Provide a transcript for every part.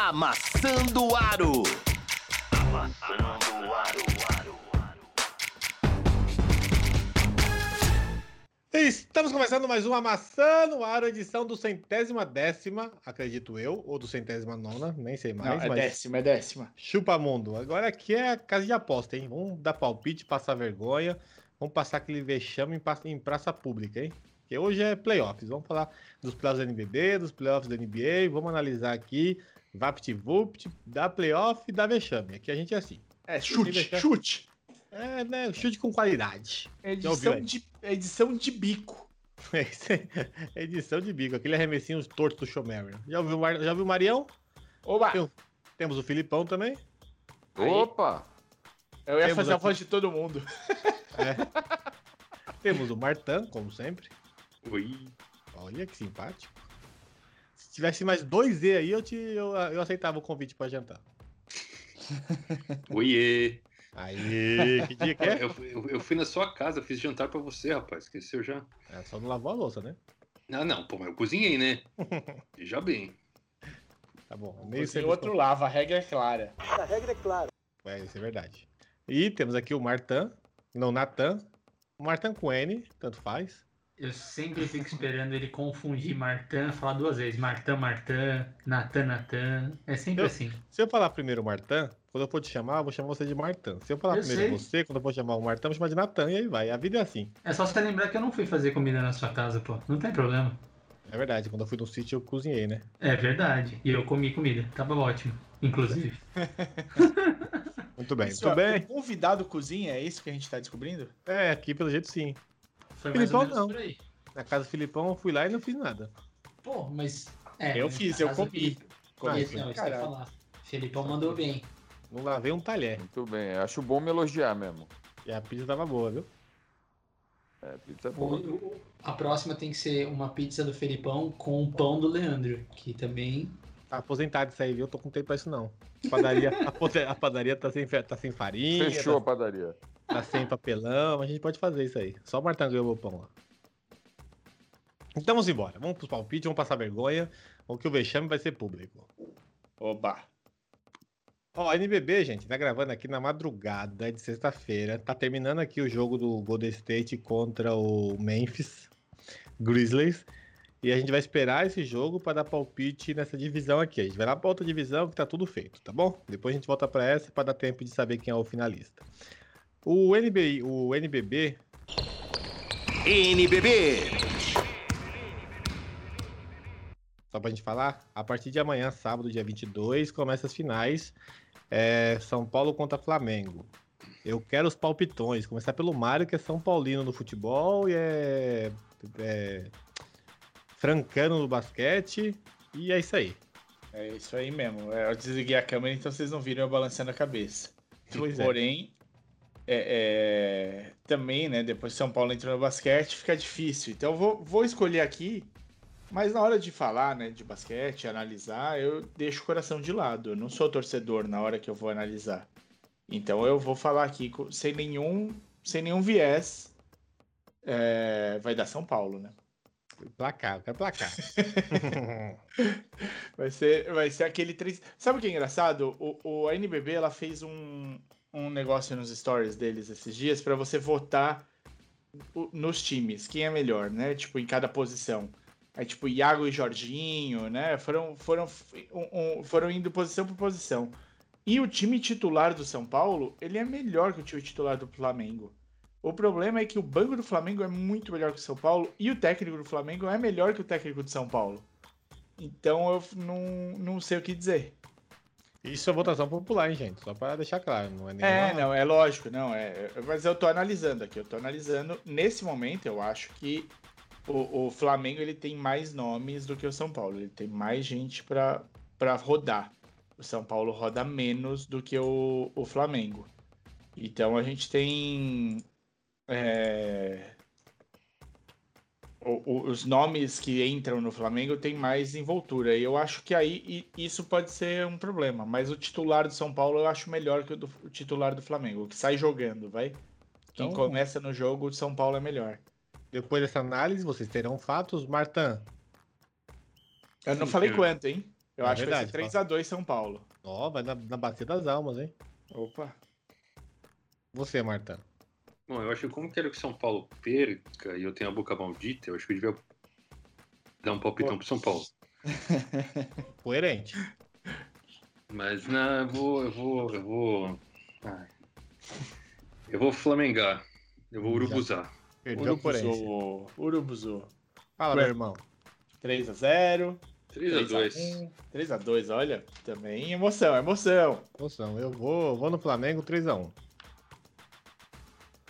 Amassando o Aro. Amassando o Aro. Estamos começando mais uma Maçã no Aro, edição do centésima décima, acredito eu, ou do centésima nona, nem sei mais, Não, é mas décima, é décima. chupa mundo. Agora aqui é a casa de aposta, hein? Vamos dar palpite, passar vergonha, vamos passar aquele vexame em, pa- em praça pública, hein? Porque hoje é playoffs, vamos falar dos playoffs do NBB, dos playoffs da NBA, vamos analisar aqui VaptVupt, da playoff e da vexame. Aqui a gente é assim. É, chute, chute. É, né? Chute com qualidade. É edição de, é edição de bico. É. É edição de bico, aquele arremessinho torto do Showmary. Já ouviu, já ouviu o Marião? Oba! Eu- Temos o Filipão também. Aí. Opa! Eu ia Temos fazer a voz de todo mundo. Temos o Martan, como sempre. Oi. Olha que simpático. Se tivesse mais dois Z aí, eu, te, eu, eu aceitava o convite pra jantar. Oiê! Aí, que dia que é? Eu, eu, eu fui na sua casa, fiz jantar pra você, rapaz. Esqueceu já? é? Só não lavou a louça, né? Ah, não, pô, mas eu cozinhei, né? Já bem. Tá bom. Meio serviço outro lava, a regra é clara. É, isso é verdade. E temos aqui o Martan, não Natan. O Martan com N, tanto faz. Eu sempre fico esperando ele confundir Martan, falar duas vezes. Martan, Martan, Natan, Natan. É sempre Eu- assim. Se eu falar primeiro Martan, quando eu for te chamar, eu vou chamar você de Martan. Se eu falar Eu primeiro sei. você, quando eu for chamar o Martan, eu vou chamar de Natan e aí vai. A vida é assim. É só você lembrar que eu não fui fazer comida na sua casa, pô. Não tem problema. É verdade, quando eu fui no sítio eu cozinhei, né? É verdade. E eu comi comida. Tava ótimo. Inclusive. Muito bem, Isso, muito bem. O convidado cozinha, é isso que a gente tá descobrindo? É, aqui pelo jeito sim. Foi mais Filipão, ou menos não. por aí. Na casa do Filipão eu fui lá e não fiz nada. Pô, mas. É, Eu fiz, eu comi. Felipe- Ah, Não, isso que eu ia falar. Felipão mandou bem. Não lavei um talher. Muito bem. Acho bom me elogiar mesmo. E a pizza tava boa, viu? É, pizza é O- boa. o- a próxima tem que ser uma pizza do Felipão com o pão do Leandro. Que também. Tá aposentado isso aí, viu? Eu tô com tempo pra isso não. A padaria, a a padaria tá, sem, tá sem farinha, Fechou a tá, padaria. Tá sem papelão, a gente pode fazer isso aí. Só o Martão ganhou o pão lá. Então vamos embora. Vamos pros palpites, vamos passar vergonha. O que o vexame vai ser público. Oba. Ó, a NBB, gente, tá gravando aqui na madrugada de sexta-feira. Tá terminando aqui o jogo do Golden State contra o Memphis Grizzlies. E a gente vai esperar esse jogo para dar palpite nessa divisão aqui. A gente vai lá pra outra divisão que tá tudo feito, tá bom? Depois a gente volta para essa para dar tempo de saber quem é o finalista. O, NBI, o NBB NBB. só pra gente falar, a partir de amanhã, sábado, dia 22, começa as finais. É, São Paulo contra Flamengo. Eu quero os palpitões. Começar pelo Mário, que é São Paulino no futebol e é, é francano no basquete. E é isso aí. É isso aí mesmo. É, eu desliguei a câmera, então vocês não viram eu balançando a cabeça. Pois é. Porém, é, é, também, né? Depois que São Paulo entrou no basquete, fica difícil. Então eu vou, vou escolher aqui, mas na hora de falar, né, de basquete, analisar, eu deixo o coração de lado. Eu não sou torcedor na hora que eu vou analisar. Então eu vou falar aqui sem nenhum, sem nenhum viés. É, vai dar São Paulo, né? Placar, quero placar. Vai ser, vai ser aquele 3. Sabe o que é engraçado? O, o a NBB ela fez um, um negócio nos stories deles esses dias pra você votar nos times, quem é melhor, né? Tipo, em cada posição. Aí, tipo, Iago e Jorginho, né? Foram, foram, um- um- foram indo posição por posição. E o time titular do São Paulo, ele é melhor que o time titular do Flamengo. O problema é que o banco do Flamengo é muito melhor que o São Paulo e o técnico do Flamengo é melhor que o técnico de São Paulo. Então eu não, não sei o que dizer. Isso é votação popular, hein, gente? Só para deixar claro. Não é nem É, não, é lógico, não. É, é- mas eu tô analisando aqui, eu tô analisando. Nesse momento, eu acho que o, o Flamengo ele tem mais nomes do que o São Paulo. Ele tem mais gente pra pra rodar. O São Paulo roda menos do que o, o Flamengo. Então a gente tem. é, o- os nomes que entram no Flamengo tem mais envoltura. E eu acho que aí isso pode ser um problema. Mas o titular do São Paulo eu acho melhor que o, do- o titular do Flamengo. O que sai jogando, vai? Quem Então- começa no jogo, o São Paulo é melhor. Depois dessa análise, vocês terão fatos. Martan, Eu não Sim, falei eu- quanto, hein? Eu É acho que vai verdade, ser 3x2 São Paulo. Ó, vai na, na bacia das almas, hein? Opa. Você, Marta. Bom, eu acho que como quero que São Paulo perca e eu tenho a boca maldita, eu acho que eu devia dar um palpitão pro São Paulo. Coerente. Mas não, eu vou. Eu vou. Eu vou. ai. Eu vou flamengar. Eu vou Já. urubuzar. Perdeu. Urubuzou. Urubuzou. Fala, meu irmão. 3x0. 3x2. 3x2, olha. Também emoção, emoção. Moção, eu vou, vou no Flamengo 3x1.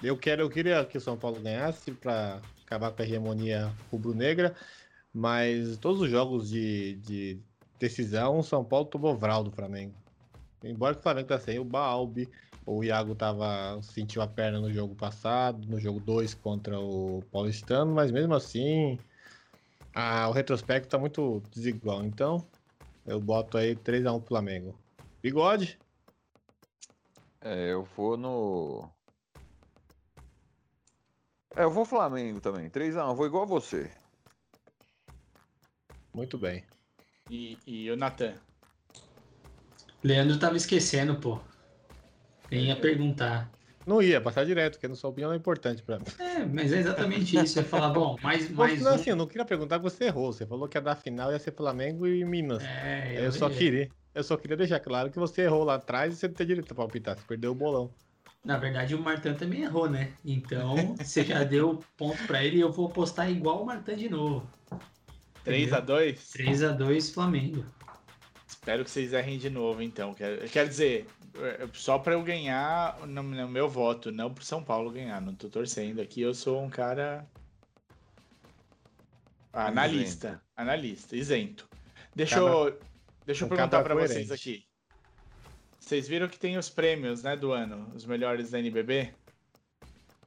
Eu, quero, eu queria que o São Paulo ganhasse para acabar com a hegemonia rubro-negra, mas todos os jogos de, de decisão, o São Paulo tomou vral do Flamengo. Embora o Flamengo tá sem o Balbi, o Iago tava, sentiu a perna no jogo passado, no jogo 2 contra o Paulistano, mas mesmo assim, a- o retrospecto tá muito desigual. Então, eu boto aí 3x1 pro Flamengo. Bigode? É, eu vou no. É, eu vou Flamengo também. 3x1, vou igual a você. Muito bem. E, e o Natan. Leandro tava esquecendo, pô. Nem ia perguntar. Não ia, passar direto, porque na sua opinião é importante pra mim. É, mas é exatamente isso. Eu ia falar, bom, mais, mais não, um. assim, eu não queria perguntar que você errou. Você falou que a da final ia ser Flamengo e Minas. É, eu, só ia- queria. Eu só queria deixar claro que você errou lá atrás e você não tem direito a palpitar. Você perdeu o bolão. Na verdade, o Martin também errou, né? Então, você já deu ponto pra ele e eu vou postar igual o Martin de novo. 3x2? 3x2 Flamengo. Espero que vocês errem de novo, então. Quer, quer dizer, só pra eu ganhar no, no meu voto, não pro São Paulo ganhar. Não tô torcendo aqui, eu sou um cara. Analista. Analista, isento. Deixa eu, deixa eu um perguntar pra vocês aqui. Vocês viram que tem os prêmios, né, do ano? Os melhores da NBB?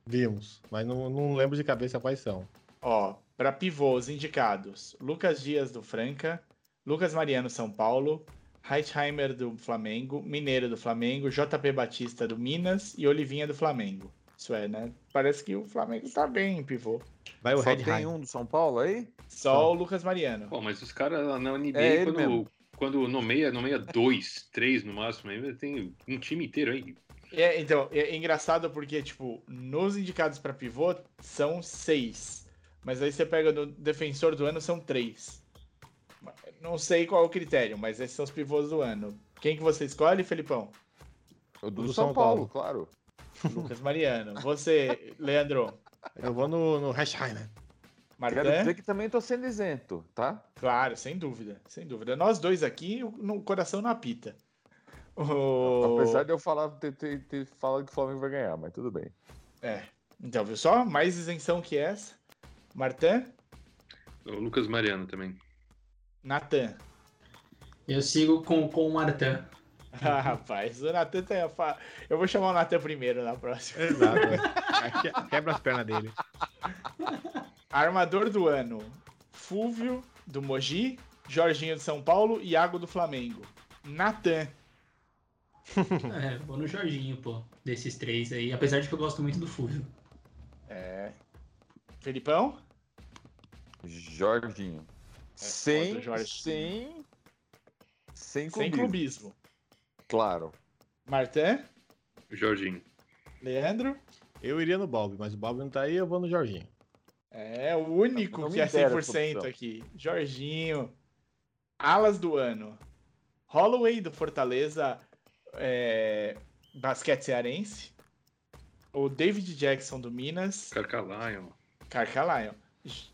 Vimos, mas não, não lembro de cabeça quais são. Ó, para pivô, os indicados: Lucas Dias do Franca, Lucas Mariano São Paulo, Heitheimer do Flamengo, Mineiro do Flamengo, JP Batista do Minas e Olivinha do Flamengo. Isso é, né? Parece que o Flamengo tá bem em pivô. Vai o Só Red tem um do São Paulo aí? Só Só. o Lucas Mariano. Pô, mas os caras na NBA, É quando. Quando nomeia, nomeia dois, três no máximo, aí tem um time inteiro aí. É, então, é engraçado porque, tipo, nos indicados para pivô são seis. Mas aí você pega no defensor do ano, são três. Não sei qual é o critério, mas esses são os pivôs do ano. Quem que você escolhe, Felipão? O do, do São, São Paulo, Paulo. claro. Lucas Mariano. Você, Leandro. Eu vou no, no Red High, né? Quero Martin? dizer que também tô sendo isento, tá? Claro, sem dúvida, sem dúvida. Nós dois aqui, o coração não apita. O... Apesar de eu falar, ter, ter, ter falado que o Flamengo vai ganhar, mas tudo bem. É. Então, viu só? Mais isenção que essa. Martin, O Lucas Mariano também. Natan. Eu sigo com, com o Martin. Ah, rapaz, o Natan tá... fa- Eu vou chamar o Natan primeiro na próxima. Exato. é. Que- Quebra as pernas dele. Armador do ano: Fúvio, do Mogi, Jorginho de São Paulo e Iago do Flamengo. Natan. É, vou no Jorginho, pô. Desses três aí. Apesar de que eu gosto muito do Fúvio. É. Felipão? Jorginho. É, sem, Jorginho. sem, sem Sem clubismo. clubismo. Claro. Martin? Jorginho. Leandro? Eu iria no Bob, mas o Bob não tá aí, eu vou no Jorginho. É, o único que é dera 100% essa opção. aqui. Jorginho. Alas do ano. Holloway do Fortaleza é, Basquete Cearense. O David Jackson do Minas. Carcalaio. Carcalaio.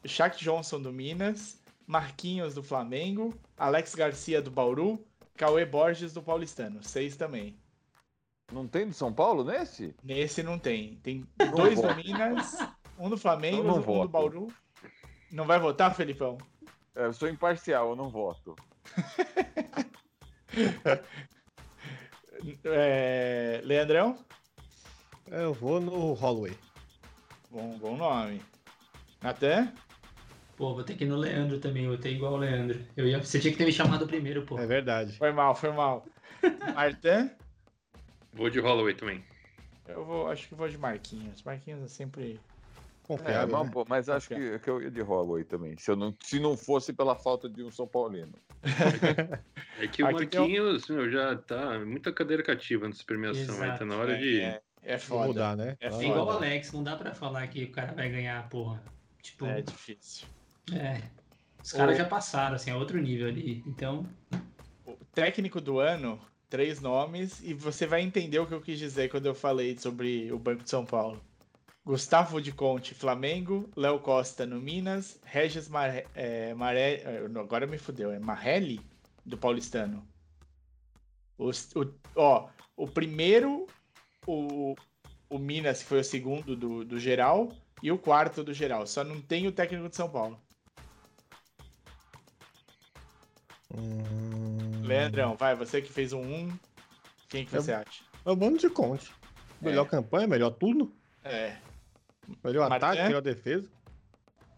Shaq Johnson do Minas. Marquinhos do Flamengo. Alex Garcia do Bauru. Cauê Borges do Paulistano. Seis também. Não tem do São Paulo nesse? Nesse não tem. Tem dois do. Minas, um do Flamengo, Eu não um do voto. Bauru. Não vai votar, Felipão? É, Eu sou imparcial, eu não voto. É, Leandrão? Eu vou no Holloway. Bom, bom nome. Natan? Pô, vou ter que ir no Leandro também. Vou ter igual o Leandro. Eu ia... Você tinha que ter me chamado primeiro, pô. É verdade. Foi mal, foi mal. Martin? Vou de Holloway também. Eu vou, acho que vou de Marquinhos. Marquinhos é sempre É, Confiável, mas, né? pô, mas acho que, que eu ia de Holloway também. Se, eu não, se não fosse pela falta de um São Paulino. É que o Aqui Marquinhos meu, já tá muita cadeira cativa nessa premiação aí, tá na hora de. É, é Vou foda. mudar, né? É Tá É igual o. Alex, não dá pra falar que o cara vai ganhar, porra. Tipo, É é. difícil. Os caras Ô. já passaram, assim, é outro nível ali. Então, O técnico do ano, três nomes, e você vai entender o que eu quis dizer quando eu falei sobre o Banco de São Paulo. Gustavo de Conte, Flamengo, Léo Costa no Minas, Regis Maré, é, Maré é, agora me fudeu, é Marelli do Paulistano. Os- o, ó, o primeiro, o, o Minas que foi o segundo do, do geral, e o quarto do geral. Só não tem o técnico de São Paulo. Hum, Leandrão, vai, você que fez um 1, quem que Eu- você acha? É o bônus de Conte. Melhor campanha, melhor tudo. É, Melhor Martin? ataque, melhor defesa.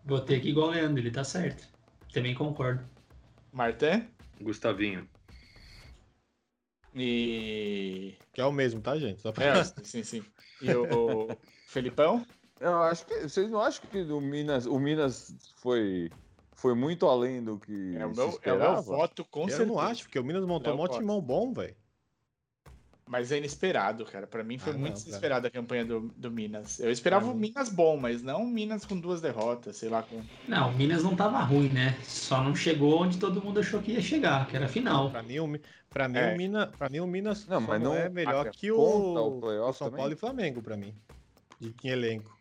botei aqui igual o Leandro, ele tá certo. Também concordo. Martin Gustavinho. e. Que é o mesmo, tá, gente? Só pra... É, sim, sim. E o Felipão? Eu acho que. Vocês não acham que o Minas, o Minas foi, foi muito além do que. É o se meu, é o esperava? meu voto, com Eu certeza. não acho, porque o Minas montou um mó Costa. timão bom, velho. Mas é inesperado, cara. Pra mim foi Ah, muito não, cara. inesperada a campanha do, do Minas. Eu esperava Pra o Minas bom, mas não o Minas com duas derrotas, sei lá. Com... Não, o Minas não tava ruim, né? Só não chegou onde todo mundo achou que ia chegar, que era a final. Pra mim, o, pra mim, É. o Minas, pra mim, o Minas Não, mas não é melhor que o, o São também? Paulo e Flamengo, pra mim. De em elenco.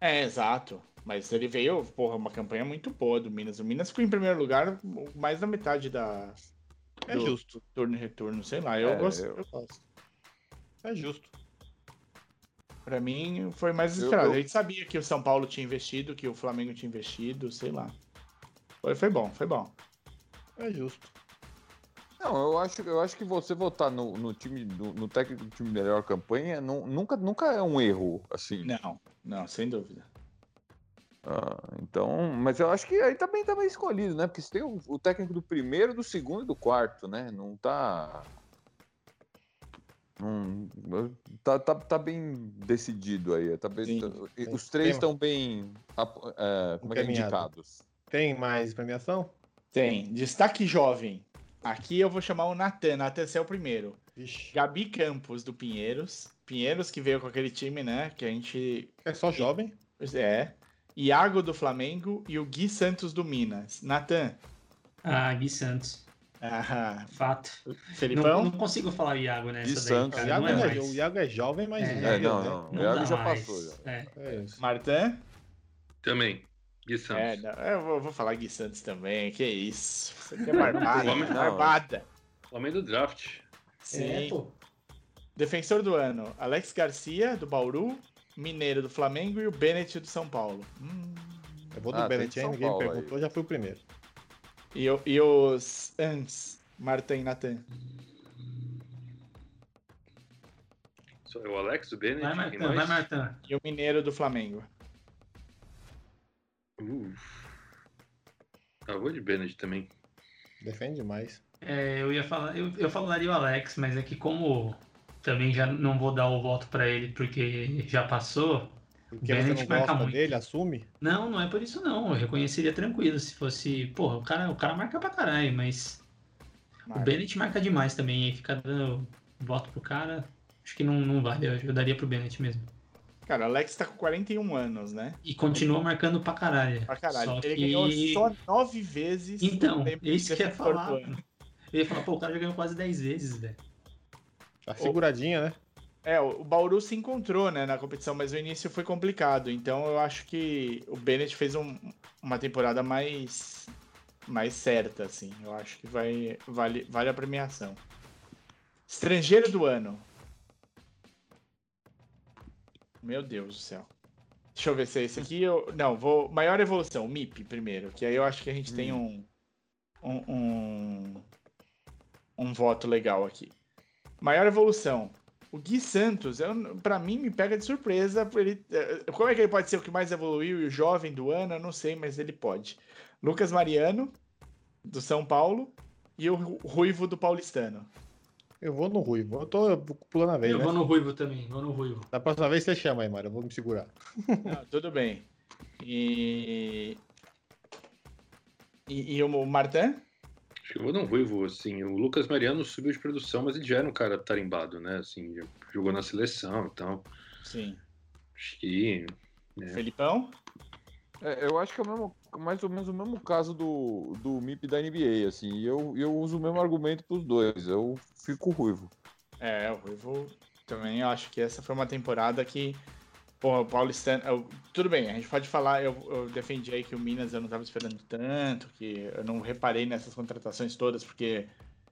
É, exato. Mas ele veio, porra, uma campanha muito boa do Minas. O Minas ficou em primeiro lugar mais da metade da É do justo. turno e retorno, sei lá. Eu, É, gosto, eu- eu gosto. É justo. Pra mim foi mais esperado. eu- A gente sabia que o São Paulo tinha investido, que o Flamengo tinha investido, sei lá. Foi, foi bom, foi bom. É justo. Não, eu acho, eu acho que você votar no, no time, no, no técnico do time de melhor campanha nu- nunca, nunca é um erro, assim. Não, não, sem dúvida. Ah, então, mas eu acho que aí também tá bem escolhido, né? Porque você tem o, o técnico do primeiro, do segundo e do quarto, né? Não tá. Não, tá, tá, tá bem decidido aí. Tá bem, Sim, tá- tem- os três estão bem é, como é que é, indicados. Tem mais premiação? Tem. Destaque jovem. Aqui eu vou chamar o Natan. Natan, você é o primeiro. Vixe. Gabi Campos, do Pinheiros. Pinheiros que veio com aquele time, né? Que a gente. É só jovem. É. Iago do Flamengo e o Gui Santos do Minas. Natan. Ah, Gui Santos. Ah, Fato. Não, Felipão. não consigo falar o Iago nessa Gui daí, Santos. O cara. Iago, Não é é, mais. o Iago é jovem, mas. É. já É, deu, não, né? não. O Não Iago já mais. passou. Já. É. É isso. Martan. Também. Gui Santos. É, não, eu vou, vou falar Gui Santos também. Que isso. Isso aqui é barbada. Homem- não. barbada. Homem do draft. Sim. É, pô. Defensor do ano: Alex Garcia, do Bauru. Mineiro do Flamengo e o Bennett do São Paulo. Hum. Eu vou do Ah, Bennett aí, ninguém Paulo aí. perguntou, já fui o primeiro. E, e os antes, Marta e Natan. Só é o Alex, o Bennett, Vai, Martão, vai? Martão. E o Mineiro do Flamengo. Uh. Ah, vou de Bennett também. Defende mais. É, eu ia falar, eu, eu falaria o Alex, mas é que como também já não vou dar o voto pra ele porque já passou. Porque Bennett você não marca muito. dele, assume. Não, não é por isso não. Eu reconheceria tranquilo se fosse, porra, o cara, o cara marca pra caralho, mas o Marca. Bennett marca demais também, aí ficar dando voto pro cara, acho que não, não vale, eu, eu daria pro Bennett mesmo. Cara, o Alex tá com 41 anos, né? E continua marcando pra caralho. Pra caralho. Só Ele que... ganhou só nove vezes. Então, o é isso que defensor falar. Eu ia falar, pô, o cara já ganhou quase 10 vezes, velho. Tá seguradinha, né? É, o o Bauru se encontrou, né, na competição, mas o início foi complicado. Então eu acho que o Bennett fez um- uma temporada mais mais certa, assim. Eu acho que vai vale, vale a premiação. Estrangeiro do ano. Meu Deus do céu. Deixa eu ver se é esse aqui. Eu... Não, vou. Maior evolução, MIP primeiro. Que aí eu acho que a gente tem um. Um, um. um voto legal aqui. Maior evolução. O Gui Santos, pra mim, me pega de surpresa. Ele, eh, como é que ele pode ser o que mais evoluiu e o jovem do ano? Eu não sei, mas ele pode. Lucas Mariano, do São Paulo, e o Ru- Ruivo do Paulistano. Eu vou no Ruivo. Eu tô pulando a vez, Eu né? vou no Ruivo também, vou no Ruivo. Da próxima vez você chama aí, Mário. Eu vou me segurar. Não, tudo bem. E. E, e o Martin? Acho que eu vou no Ruivo, assim. O Lucas Mariano subiu de produção, mas ele já era um cara tarimbado, né? Assim, jogou na seleção, então. Sim. Acho que. É. Felipão? É, eu acho que é o mesmo, mais ou menos o mesmo caso do, do MIP da NBA, assim. E eu, eu uso o mesmo argumento pros dois. Eu fico ruivo. É, o Ruivo também eu acho que essa foi uma temporada que. Pô, o Paulistano. tudo bem, a gente pode falar. Eu, eu defendi aí que o Minas eu não tava esperando tanto, que eu não reparei nessas contratações todas, porque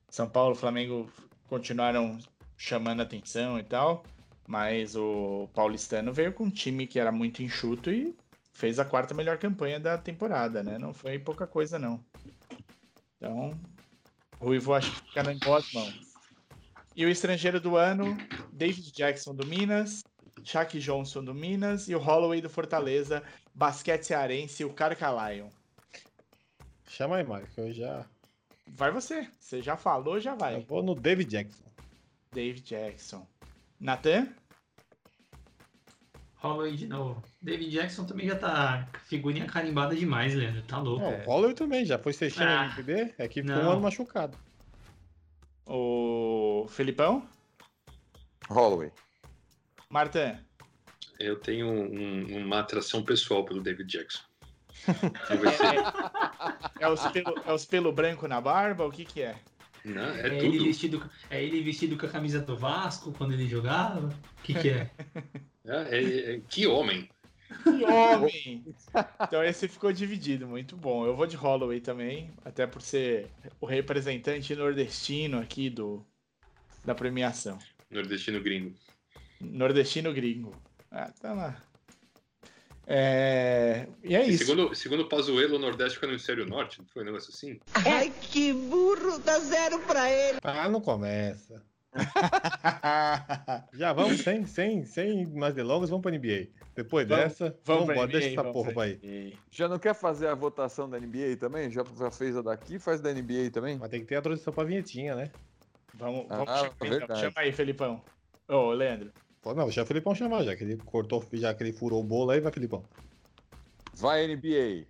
São Paulo e Flamengo continuaram chamando atenção e tal. Mas o Paulistano veio com um time que era muito enxuto e fez a quarta melhor campanha da temporada, né? Não foi pouca coisa, não. Então, Ruivo acho que fica em boas mãos. E o estrangeiro do ano, David Jackson do Minas, Shaq Johnson do Minas e o Holloway do Fortaleza, basquete cearense, o Carcalion. Chama aí, Mário, que eu já. Vai você. Você já falou, já Eu vai. vou no David Jackson. David Jackson. Nathan? Holloway de novo. David Jackson também já tá figurinha carimbada demais, Leandro. Tá louco. É. O Holloway também, já foi sextinho Ah, no MPB, é que ficou um não. ano machucado. O Felipão? Holloway. Martin? Eu tenho um- uma atração pessoal pelo David Jackson. Vai ser. É os pelo, é os pelo branco na barba? O que que é? Não, É, é ele vestido, é ele vestido com a camisa do Vasco quando ele jogava? O que, que é? É, é- é- que homem. Que homem! Então esse ficou dividido, muito bom. Eu vou de Holloway também, até por ser o representante nordestino aqui do da premiação. Nordestino gringo. Nordestino gringo. Ah, tá lá. É... E é E isso. segundo, segundo o Pazuello, o Nordeste fica no hemisfério norte, não foi um negócio assim? Ai, que burro, dá zero pra ele. Ah, não começa. Já vamos, sem, sem, sem mais delongas, vamos pra NBA. Depois Vamos- dessa, Vamos embora, deixa essa porra pra aí. NBA. Já não quer fazer a votação da NBA também? Já, já fez a daqui? Faz da NBA também? Mas tem que ter a transição pra vinhetinha, né? Vamos, Ah, vamos chamar, então. verdade. Chama aí, Felipão. Ô, Leandro. Pô, não, deixa o Felipão chamar, já que ele cortou, já que ele furou o bolo aí, vai, Felipão. Vai NBA.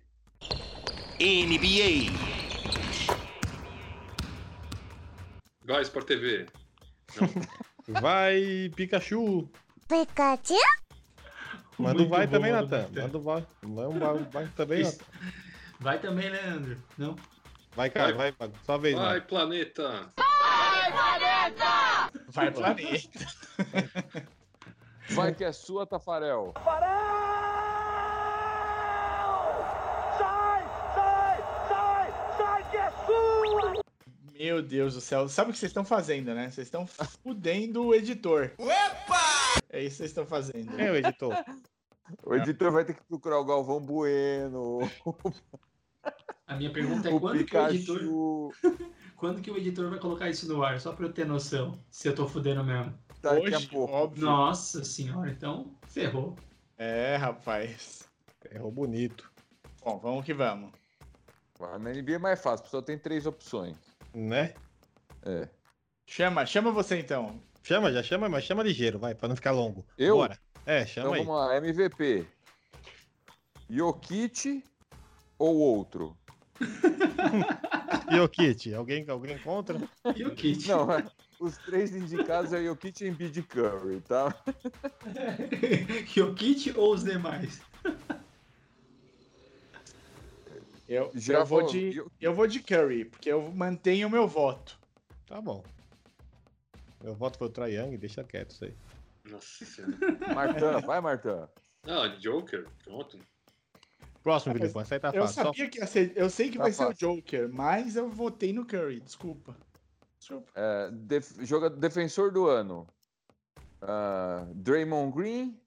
NBA. Vai, Sport TV. Vai, Pikachu! Pikachu? Manda um vai bom, também, Natan. Manda um vai. Vai, vai, vai também. Natan. Vai também, Leandro. Não? Vai, cara, vai, vai. Só vez, Vai, mano. planeta. Vai, planeta. Vai que é sua, Tafarel. Meu Deus do céu. Sabe o que vocês estão fazendo, né? Vocês estão fudendo o editor. É isso que vocês estão fazendo. É o editor? O editor vai ter que procurar o Galvão Bueno, A minha pergunta é o quando que, o editor, Pikachu. quando que o editor vai colocar isso no ar? Só pra eu ter noção. Se eu tô fudendo mesmo. Daqui a Hoje, pouco. óbvio. Nossa senhora, então ferrou. É, rapaz. Errou bonito. Bom, vamos que vamos. Na NBA é mais fácil, só tem três opções. Né? É. Chama, chama você então. Chama, já chama, mas chama ligeiro, vai, pra não ficar longo. Eu? Bora. É, chama Então aí. vamos lá, MVP. Jokic ou outro? E o Kit? Alguém, alguém contra? E o kit? Não, é- os três indicados é Jokic, Embiid e Curry, tá? o kit ou os demais? Eu, Já eu vou vou- de eu- eu vou de Curry, porque eu mantenho o meu voto. Tá bom. Meu voto foi o Trae Young, deixa quieto isso aí. Nossa senhora. Martã, vai, Martã. Não, Joker, pronto. Próximo, Ah, Filipão, essa aí tá Eu fácil. Só- sabia que ia ser, eu sei que Tá vai ser o fácil. Joker, mas eu votei no Curry, desculpa. Desculpa. É, def- joga, defensor do ano. Ah, Draymond Green,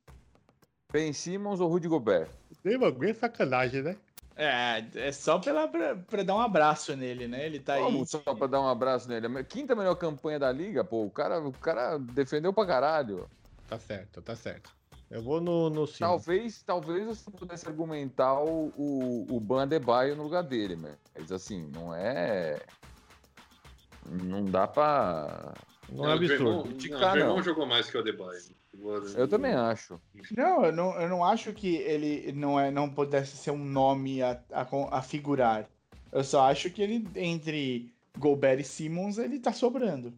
Ben Simmons ou Rudy Gobert? Ei, bagulho é sacanagem, né? É, é só pela, pra, pra dar um abraço nele, né? Ele tá aí. Como só pra dar um abraço nele? A quinta melhor campanha da liga, pô. O cara, o cara defendeu pra caralho. Tá certo, tá certo. Eu vou no, no. Talvez, talvez você pudesse argumentar o, o, o Ban Adebayo no lugar dele, mas assim, não é. Não dá pra. Não é o Draymond- absurdo. O não. jogou mais que o Adebayo. Eu também acho. Não, eu não, eu não acho que ele não, é, não pudesse ser um nome a, a, a figurar. Eu só acho que ele, entre Gobert e Simmons, ele tá sobrando.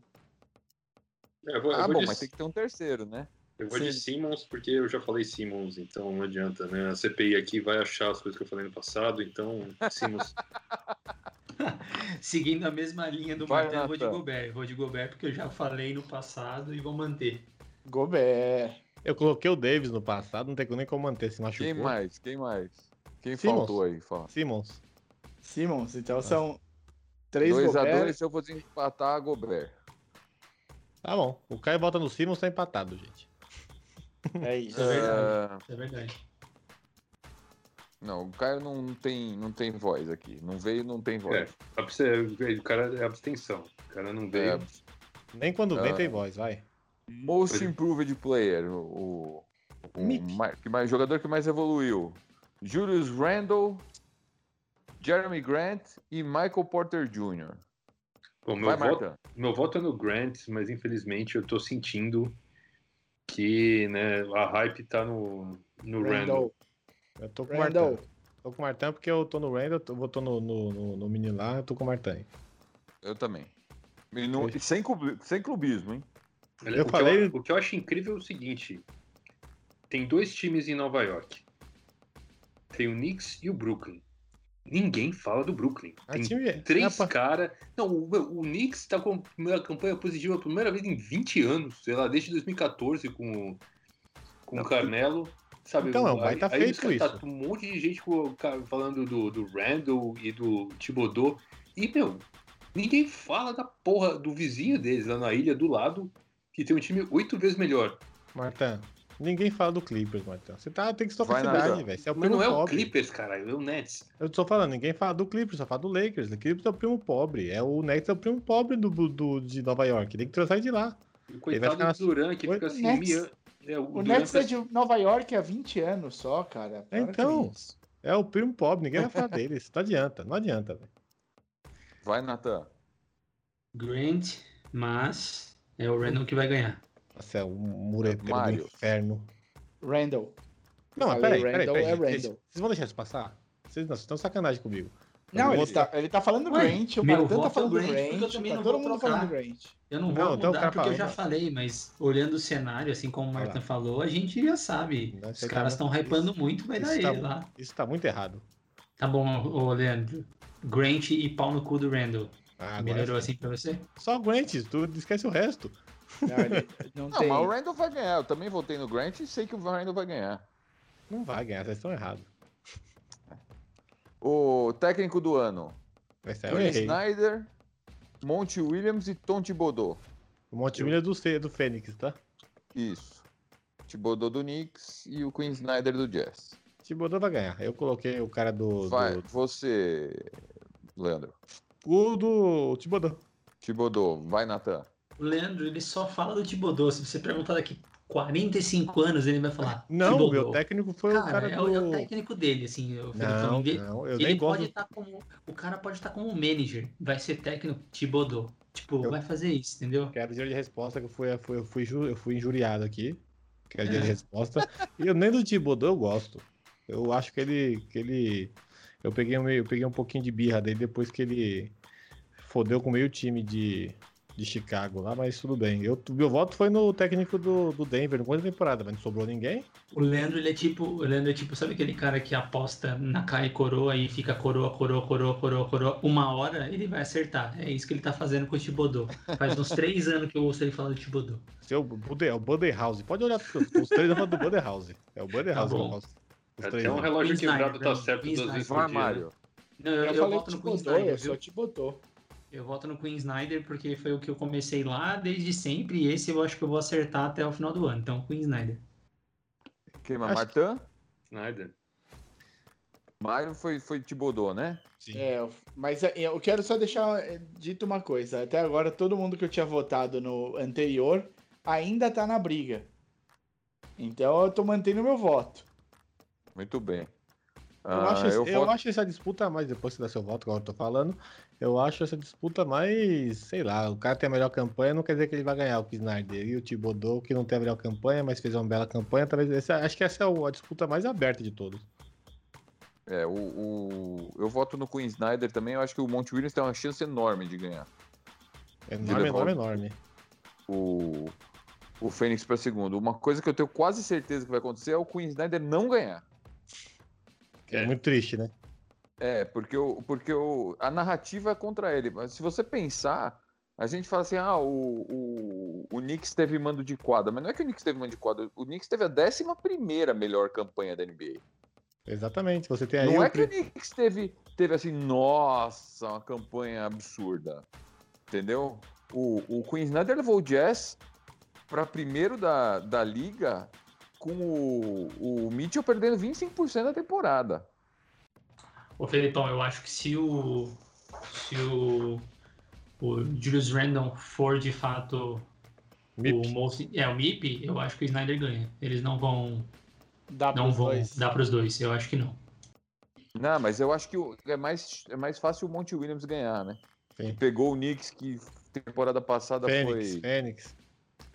É, Eu vou, eu Ah, vou bom, de, mas tem que ter um terceiro, né? Eu vou de Simmons porque eu já falei Simmons, então não adianta, né? A CPI aqui vai achar as coisas que eu falei no passado, então Simmons. Seguindo a mesma linha do Vai, Martin, eu vou de. Gobert. Vou de Gobert porque eu já falei no passado e vou manter. Gobert. Eu coloquei o Davis no passado, não tem nem como manter, se machucou. Quem mais? Quem mais? Quem Simmons. faltou aí? Fala. Simmons. Simmons, então são três 2x2 Gobert. eu vou desempatar a Gobert. Tá bom. O Caio volta no Simmons, tá empatado, gente. É isso. É verdade. Ah, Isso é verdade. não, o Caio não tem, não tem voz aqui. Não veio, não tem É, voz. ver, o cara é abstenção. O cara não veio. É, Nem quando vem Ah. tem voz, vai. Most Improved Player, o, o, mais, que mais, jogador que mais evoluiu. Julius Randle, Jeremy Grant e Michael Porter Jr. Bom, meu, Vai, voto, meu voto é no Grant, mas infelizmente eu tô sentindo que né, a hype tá no, no Randall. Randall. Eu tô com o Randall. Martão. Tô com o Martão porque eu tô no Randall, eu vou tô no, no, no, no mini lá, eu tô com o Martão. Eu também. E não- e sem, sem clubismo, hein? Eu o, falei- que eu, o que eu acho incrível é o seguinte: tem dois times em Nova York. Tem o Knicks e o Brooklyn. Ninguém fala do Brooklyn. A Tem time, três é caras. Não, o, o Knicks tá com a campanha positiva pela primeira vez em 20 anos, sei lá, desde 2014 com o, com o Carmelo. Sabe, Então, é um baita aí feito caras isso. Tá um monte de gente falando do, do Randall e do Thibodeau. E, meu, ninguém fala da porra do vizinho deles lá na ilha do lado, que tem um time oito vezes melhor. Martão, ninguém fala do Clippers, Martão. Você tá, tem que a cidade, Nathan. velho. Você é o Mas primo não é o pobre. Clippers, caralho, é o Nets. Eu tô falando, ninguém fala do Clippers, só fala do Lakers. O Clippers é o primo pobre. É o Nets é o primo pobre do, do, de Nova York. Tem que trazer de lá. E o coitado do Duran, que fica assim, Nets- mia- é, O Duran Nets é fica- de Nova York há 20 anos só, cara. Para Então. É o primo pobre, ninguém vai falar deles. Não adianta, não adianta, velho. Vai, Natan. Grant, mas é o Randall que vai ganhar. Nossa, é um mureteiro do inferno. Randall. Não, mas peraí, peraí, Randall, peraí. é. Vocês, Randall. vocês vão deixar isso passar? Vocês não, vocês estão sacanagem comigo. Não, ele tá, ele tá falando Ué, Grant, o Martin tá é falando o Grant, Grant, eu também tá não todo vou mundo trocar. falando Grant. Eu não vou Não, então o mudar cara porque eu já falei, mas olhando o cenário, assim como o Martin falou, a gente já sabe. Não, Os tá caras estão muito- hypando isso- muito, vai dar tá ele lá. Isso tá muito errado. Tá bom, ô Leandro. Grant e pau no cu do Randall. Ah, Melhorou sim. assim pra você? Só o Grant, tu esquece o resto. Não, ele não Não, tem. mas o Randall vai ganhar. Eu também votei no Grant e sei que o Randall vai ganhar. Não vai ganhar, vocês estão errados. O técnico do ano. Errei. Snyder, Monte Williams e Tom Thibodeau. O Monte William é do, do Fênix, tá? Isso. Thibodeau do Knicks e o Quinn Snyder do Jazz. Thibodeau vai ganhar. Eu coloquei o cara do. Vai, do você, Leandro. o do Thibodeau. Thibodeau, vai, Natan. O Leandro, ele só fala do Thibodeau. Se você perguntar daqui 45 anos, ele vai falar. Não, o meu técnico foi o Cara, cara é, do. o, é o técnico dele, assim. O Felipão. Não, vez- não, eu ele nem pode gosto. estar como. O cara pode estar como manager. Vai ser técnico Thibodeau. Tipo, Eu- vai fazer isso, entendeu? Quero dinheiro de resposta que eu fui, eu fui, eu fui, ju- eu fui injuriado aqui. Quero É. dinheiro de resposta. E eu nem do Thibodeau eu gosto. Eu acho que ele. Que ele eu, peguei um meio, eu peguei um pouquinho de birra dele depois que ele fodeu com meio time de, de Chicago lá, mas tudo bem. Eu, meu voto foi no técnico do, do Denver, no começo da temporada, mas não sobrou ninguém. O Leandro, ele é tipo. O Leandro é tipo, sabe aquele cara que aposta na cara e coroa e fica coroa, coroa, coroa, coroa, coroa. Uma hora ele vai acertar. É isso que ele tá fazendo com o Thibodeau. Faz uns três anos que eu ouço ele falar do Thibodeau. Seu é o Buddy House. Pode olhar os os três falo do Buddy House. É o Buddy Tá House que eu bom. gosto. Os Até três um relógio quebrado tá certo Queen duas vezes Vai, né? Mário. Não, Eu, eu, eu falei voto no Queen Thibodeau, eu Snyder, sou viu? Eu voto no Queen Snyder porque foi o que eu comecei lá desde sempre. E esse eu acho que eu vou acertar até o final do ano. Então, Queen Snyder. Quem mais? Acho Martin? Snyder. Mário foi, foi Thibodeau, né? Sim. É, eu- mas é, eu quero só deixar é, dito uma coisa. Até agora, todo mundo que eu tinha votado no anterior ainda tá na briga. Então eu tô mantendo meu voto. Muito bem. Eu, Ah, acho, esse- eu eu voto- acho essa disputa mais, depois que dá seu voto, igual eu tô falando, eu acho essa disputa mais, sei lá, o cara tem a melhor campanha, não quer dizer que ele vai ganhar o Snyder. E o Thibodeau, que não tem a melhor campanha, mas fez uma bela campanha, talvez, essa- acho que essa é a disputa mais aberta de todos. É, o, o- eu voto no Queen Snyder também. Eu acho que o Monte Williams tem uma chance enorme de ganhar. Enorme, enorme, enorme. O, o Fênix para segundo. Uma coisa que eu tenho quase certeza que vai acontecer é o Queen Snyder não ganhar. É, É. muito triste, né? É, porque, o, porque o, a narrativa é contra ele. Mas se você pensar, a gente fala assim: ah, o, o, o Knicks teve mando de quadra. Mas não é que o Knicks teve mando de quadra. O Knicks teve a 11 melhor campanha da NBA. Exatamente. Você tem aí Não é que o Knicks teve, teve assim, nossa, uma campanha absurda. Entendeu? O, o Queen Snyder levou o Jazz para primeiro da, da liga com o, o Mitchell perdendo 25% da temporada. Ô Felipão, eu acho que se o. Se o. O Julius Randle for de fato MIP. o most, é o MIP, eu acho que o Snyder ganha. Eles não vão. Dá Não vão dois. dar pros dois. Eu acho que não. Não, mas eu acho que é mais, é mais fácil o Monte Williams ganhar, né? Sim. Pegou o Knicks que temporada passada Fênix, foi. Fênix.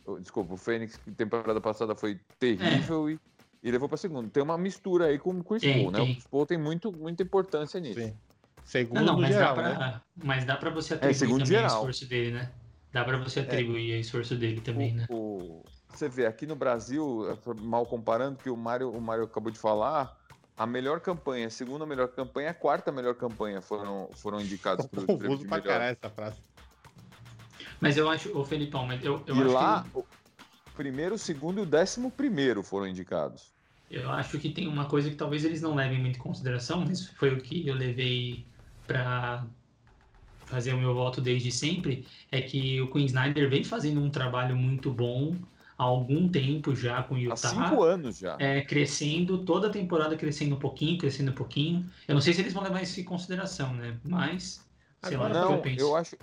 oh, Desculpa, o Fênix que temporada passada foi terrível e, e levou para segundo. Tem uma mistura aí com o Chris Tem, Paul, né? tem. O Paul tem muito, muita importância nisso. Sim. Segundo Não, não, mas, geral, dá pra, né? mas dá pra você atribuir segundo também geral. o esforço dele, né? Dá pra você atribuir o esforço dele também, né? O- o- você vê aqui no Brasil, mal comparando, que o Mário, o Mário acabou de falar, a melhor campanha, a segunda melhor campanha, a quarta melhor campanha foram, foram indicados para o prêmio Confuso de melhor. caralho essa frase. Mas eu acho, ô Felipão, mas eu, eu e acho lá, que. O primeiro, o segundo e o décimo primeiro foram indicados. Eu acho que tem uma coisa que talvez eles não levem muito em consideração, mas foi o que eu levei pra fazer o meu voto desde sempre, é que o Queen Snyder vem fazendo um trabalho muito bom há algum tempo já com o Há Utah. cinco anos já. é, crescendo, toda a temporada crescendo um pouquinho, crescendo um pouquinho. Eu não sei se eles vão levar isso em consideração, né? Mas, sei Agora, lá, o que Não, eu penso. eu acho,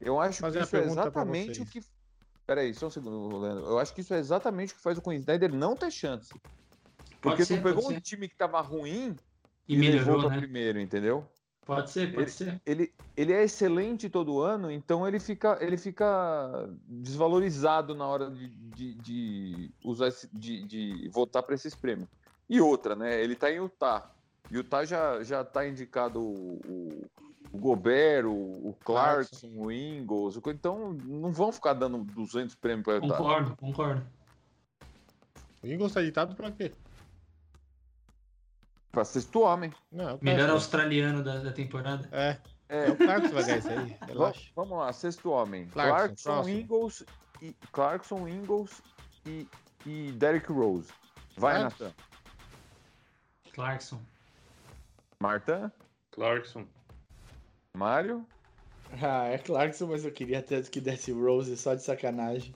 eu acho que isso é exatamente o que. Peraí, só um segundo, Leandro. Eu acho que isso é exatamente o que faz o Queen Snyder não ter chance. Porque ser, tu pegou um ser. time que tava ruim E levou melhorou, pra né? primeiro, entendeu? Pode ser, pode ser. ele, ele é excelente todo ano, então ele fica, ele fica desvalorizado na hora de, de, de usar esse- de, de votar para esses prêmios. E outra, né? Ele tá em Utah. Utah já, já tá indicado o, o, o Gobert, o, o Clarkson, o Ingles, então não vão ficar dando 200 prêmios para Utah. Concordo, concordo. O Ingles tá ditado pra quê? Para sexto homem. Não, é Melhor Clarkson. australiano da, da temporada. É, É, é o Clarkson que vai ganhar isso aí. Relaxa. Vamos lá, sexto homem. Clarkson. Ingles, e, Clarkson, Ingles e, e Derrick Rose. Vai, Clarkson. Nathan. Clarkson. Marta? Clarkson. Mário? Ah, é Clarkson, mas eu queria tanto que desse Rose só de sacanagem.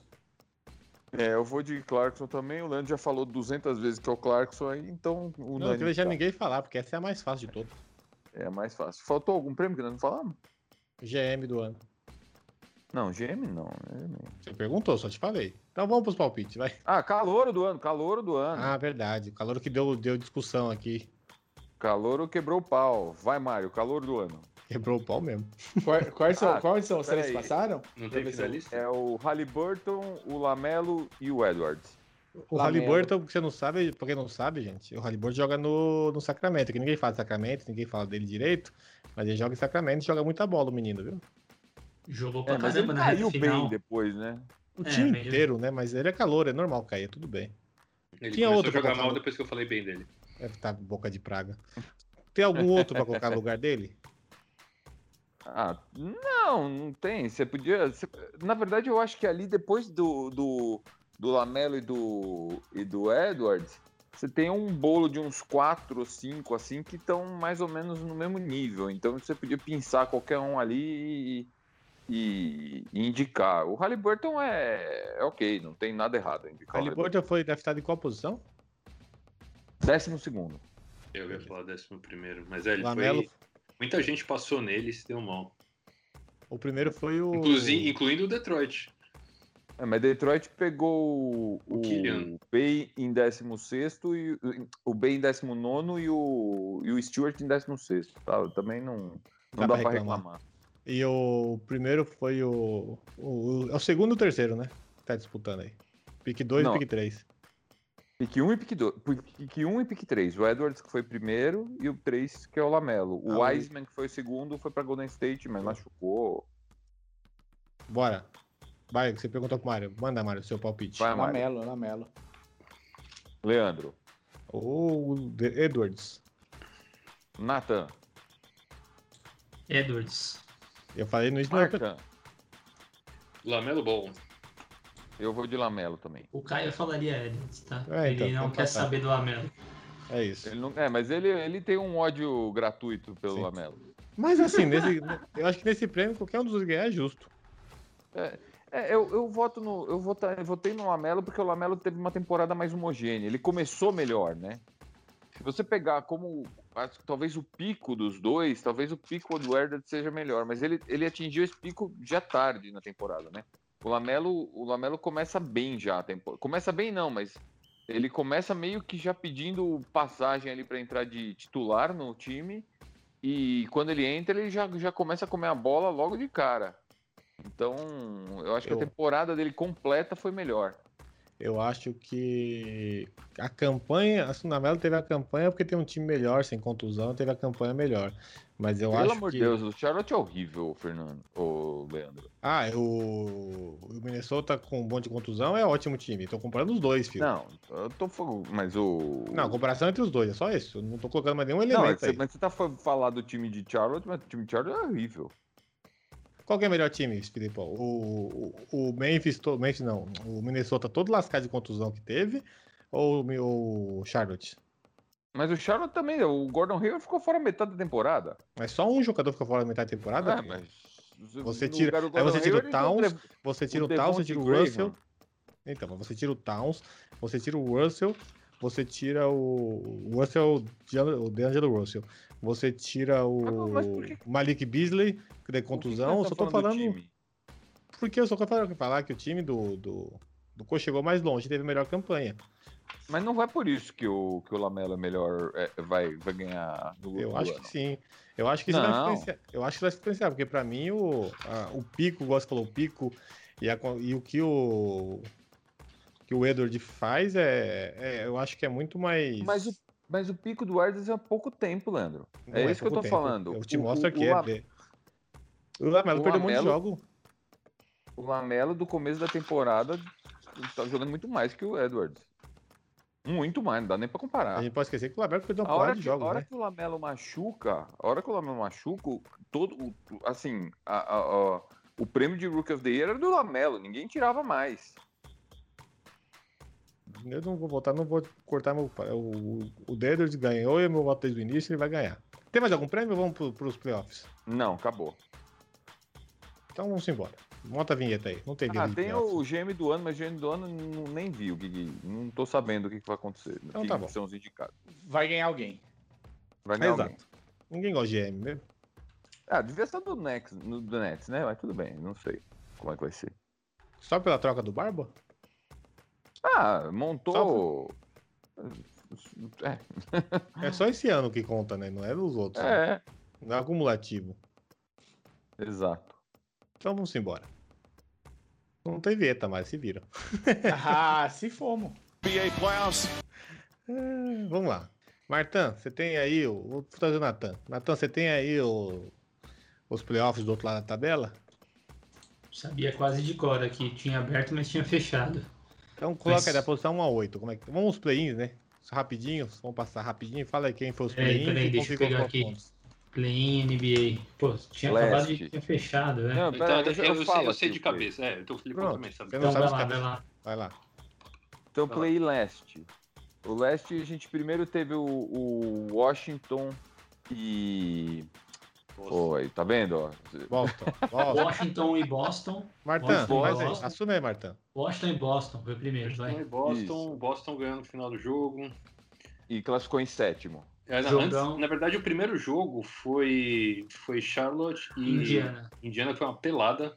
É, eu vou de Clarkson também. O Leandro já falou 200 vezes que é o Clarkson aí, então o Não, não Nani queria deixar tá. ninguém falar, porque essa é a mais fácil de todas. é mais fácil. Faltou algum prêmio que nós não falamos? GM do ano. Não, GM não. GM não. Você perguntou, só te falei. Então vamos pros palpites, vai. Ah, calouro do ano, calouro do ano. Ah, verdade. Calor que deu, deu discussão aqui. Calouro quebrou o pau. Vai, Mário, calouro do ano. Quebrou o pau mesmo. Quais, quais são, Ah, quais são os três que passaram? Não Pra tem finalista? É o Halliburton, o Lamelo e o Edwards. O Lamelo. Halliburton, que você não sabe, pra quem não sabe, gente, o Halliburton joga no, no Sacramento, que ninguém fala de Sacramento, ninguém fala dele direito, mas ele joga em Sacramento e joga muita bola, o menino, viu? Jogou pra É, mas ele caramba na caiu final. bem depois, né? O É, time inteiro, né? Mas ele é calor, é normal cair, tudo bem. Ele Tinha outro pra jogar colocar mal depois que eu falei bem dele. Deve estar boca de praga. Tem algum outro pra colocar no lugar dele? Ah, não, não tem. Você podia. você- Na verdade, eu acho que ali depois do, do, do Lamelo e do, e do Edwards, você tem um bolo de uns quatro ou cinco assim que estão mais ou menos no mesmo nível. Então você podia pensar qualquer um ali e, e- indicar. O Halliburton é, é ok, não tem nada errado indicar. o Halliburton foi draftado em qual posição? Décimo segundo. Eu ia falar décimo primeiro. Mas é, ele Lamelo. foi. Muita gente passou nele e se deu mal. O primeiro foi o. Inclusive, incluindo o Detroit. É, mas Detroit pegou o, O Bay em 16 e o- Bay em 19 e o, e o Stewart em 16. Tá? Também não, não Dá dá, pra pra reclamar. reclamar. E o primeiro foi o. o é o segundo e o terceiro, né? Que tá disputando aí. Pique 2 e pique 3. Pique 1 e pique 2. Pique 1 e pique 3. O Edwards que foi primeiro e o 3 que é o Lamelo. O Ah, Wiseman que foi o segundo foi pra Golden State, mas machucou. Bora. Vai, você perguntou pro Mário. Manda, Mário, seu palpite. Vai, Mário. Lamelo, Lamelo. Leandro. O De- Edwards. Nathan. Edwards. Eu falei no Marca. Lamelo Ball. Eu vou de Lamelo também. O Caio falaria Edwards, tá? É, então, ele não então quer tá. saber do Lamelo. É isso. Ele não, é, mas ele, ele tem um ódio gratuito pelo Sim. Lamelo. Mas assim, nesse, eu acho que nesse prêmio qualquer um dos dois ganhar é justo. É, eu, eu voto no. Eu, vota, eu votei no Lamelo porque o Lamelo teve uma temporada mais homogênea. Ele começou melhor, né? Se você pegar como. acho que Talvez o pico dos dois, talvez o pico do Edwards seja melhor, mas ele, ele atingiu esse pico já tarde na temporada, né? O Lamelo, o Lamelo começa bem já a temporada. Começa bem não, mas ele começa meio que já pedindo passagem ali para entrar de titular no time. E quando ele entra, ele já, já começa a comer a bola logo de cara. Então, eu acho que Eu- a temporada dele completa foi melhor. Eu acho que a campanha, a Sunamelo teve a campanha porque tem um time melhor, sem contusão, teve a campanha melhor. Mas eu Pelo acho amor que. de Deus, o Charlotte é horrível, Fernando. Ô, Leandro. Ah, o... o Minnesota com um monte de contusão é ótimo time. Tô comparando os dois, filho. Não, eu tô falando. Mas o. Não, a comparação entre os dois, é só isso. Eu não tô colocando mais nenhum Não, é elemento que você- aí. mas você tá falando do time de Charlotte, mas o time de Charlotte é horrível. Qual que é o melhor time, Filipão? O, o, o Memphis, to- Memphis não, o Minnesota todo lascado de contusão que teve ou o o Charlotte? Mas o Charlotte também, o Gordon Hayward ficou fora metade da temporada. Mas só um jogador fica fora metade da temporada? É, mas. Você tira- aí você tira o Hayward, então, Towns, Dev- Você tira o, o Towns, você tira o Graham. Russell. Então, mas você tira o Towns, você tira o Russell, você tira o, o Russell, o DeAngelo Russell. Você tira o por que- Malik Beasley, que que que contusão. nós Eu só tô do falando. Porque eu só quero falar, falar que o time do, do, do Coach chegou mais longe, teve melhor campanha. Mas não é por isso que o, que o Lamelo é melhor, é, vai, vai ganhar no Eu no acho ano. que sim. Eu acho que isso vai Não. influenciar. Eu acho que vai influenciar, porque pra mim o, a- o pico, igual você falou, o pico e, a e o que o que o Edward faz é, é- eu acho que é muito mais. Mas o, mas o pico do Edwards é há pouco tempo, Leandro. Não é isso que eu tô tempo. falando. Eu te O- mostro o- aqui. o é La- O Lamelo perdeu um monte de jogo. O Lamelo do começo da temporada tá jogando muito mais que o Edwards. Muito mais, não dá nem pra comparar. A gente pode esquecer que o Lamelo perdeu porrada que, de jogos, a hora né? que o Lamelo machuca, a hora que o Lamelo machuca, todo, assim, a- a- a- o prêmio de Rookie of the Year era do Lamelo, ninguém tirava mais. Eu não vou votar, não vou cortar meu. O, o Edwards ganhou e meu voto desde o início ele vai ganhar. Tem mais algum prêmio ou vamos pro, pros playoffs? Não, acabou. Então vamos embora. Monta a vinheta aí. Não tem Ah, tem o GM do ano, mas o GM do ano não, nem vi o não tô sabendo o que, que vai acontecer. Então que tá que bom. são os indicados. Vai ganhar alguém. Vai ganhar alguém. Exato. Ninguém gosta de GM mesmo. Ah, devia ser do Nets, no, do Nets, né? Mas tudo bem, não sei como é que vai ser. Só pela troca do Barba? Ah, montou. É, É só esse ano que conta, né? Não é dos outros. né? é, Não é acumulativo. exato. Então vamos embora. Não tem vinheta mais, se viram. Ah, se fomos. É, vamos lá. Martan, você tem aí o. Vou trazer o Natan. Natan, você tem aí o, os playoffs do outro lado da tabela? Sabia quase de cor aqui. Tinha aberto, mas tinha fechado. Então coloca Mas- aí da posição 1 a 8. Como é que... Vamos os play-ins, né? Rapidinho, vamos passar rapidinho. Fala aí quem foi os Peraí, play-ins peraí, deixa eu pegar aqui. pontos. Play-in NBA. Pô, tinha Leste. acabado de ter fechado, né? Não, Então, pera, eu, eu, eu, sei, falo eu sei de play. cabeça. É, então o Felipe Pronto. também sabe. Então sabe vai lá, vai lá. Vai lá. Então, Vai lá. play leste. O leste, a gente primeiro teve o, o Washington e. Aí, tá vendo? Ó? Boston. Boston. Washington e Boston. Martan, Boston. Assume aí, Martan. Washington e Boston foi primeiro, Boston vai. e Boston, Isso. Boston ganhando no final do jogo. E classificou em sétimo. É, antes- na verdade, o primeiro jogo foi, foi Charlotte e Indiana. Indiana foi uma pelada.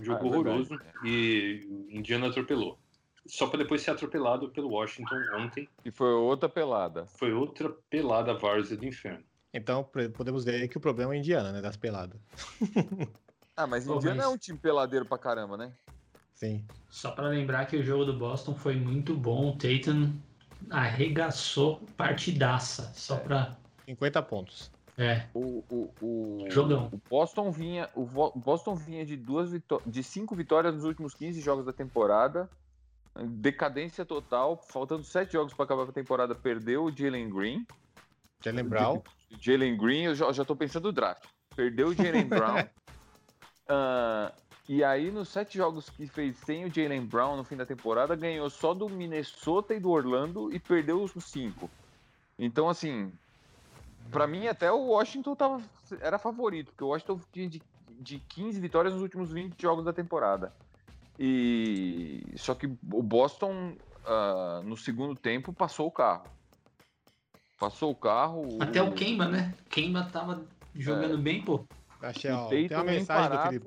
jogo Ah, é horroroso e o Indiana atropelou. Só para depois ser atropelado pelo Washington ontem. E foi outra pelada. Foi outra pelada várzea do inferno. Então podemos ver aí que o problema é Indiana, né? Das peladas. Ah, mas Indiana mas- é um time peladeiro pra caramba, né? Sim. Só pra lembrar que o jogo do Boston foi muito bom. O Tatum arregaçou partidaça. Só pra. 50 pontos. É, O, o, o, Jogão. o Boston vinha, o Boston vinha de duas de cinco vitórias nos últimos 15 jogos da temporada. Decadência total, faltando sete jogos para acabar a temporada, perdeu o Jalen Green. Jalen Brown. Jalen Green, eu já, já tô pensando no draft. Perdeu o Jalen Brown. Ah, e aí, nos sete jogos que fez sem o Jalen Brown no fim da temporada, ganhou só do Minnesota e do Orlando e perdeu os cinco. Então, assim, pra mim, até o Washington tava, era favorito, porque o Washington tinha de, de 15 vitórias nos últimos 20 jogos da temporada. E só que o Boston, ah, no segundo tempo, passou o carro. Passou o carro. até o Kemba, né? Kemba tava jogando bem, pô. Achei, ó, tem uma é mensagem do. Felipe.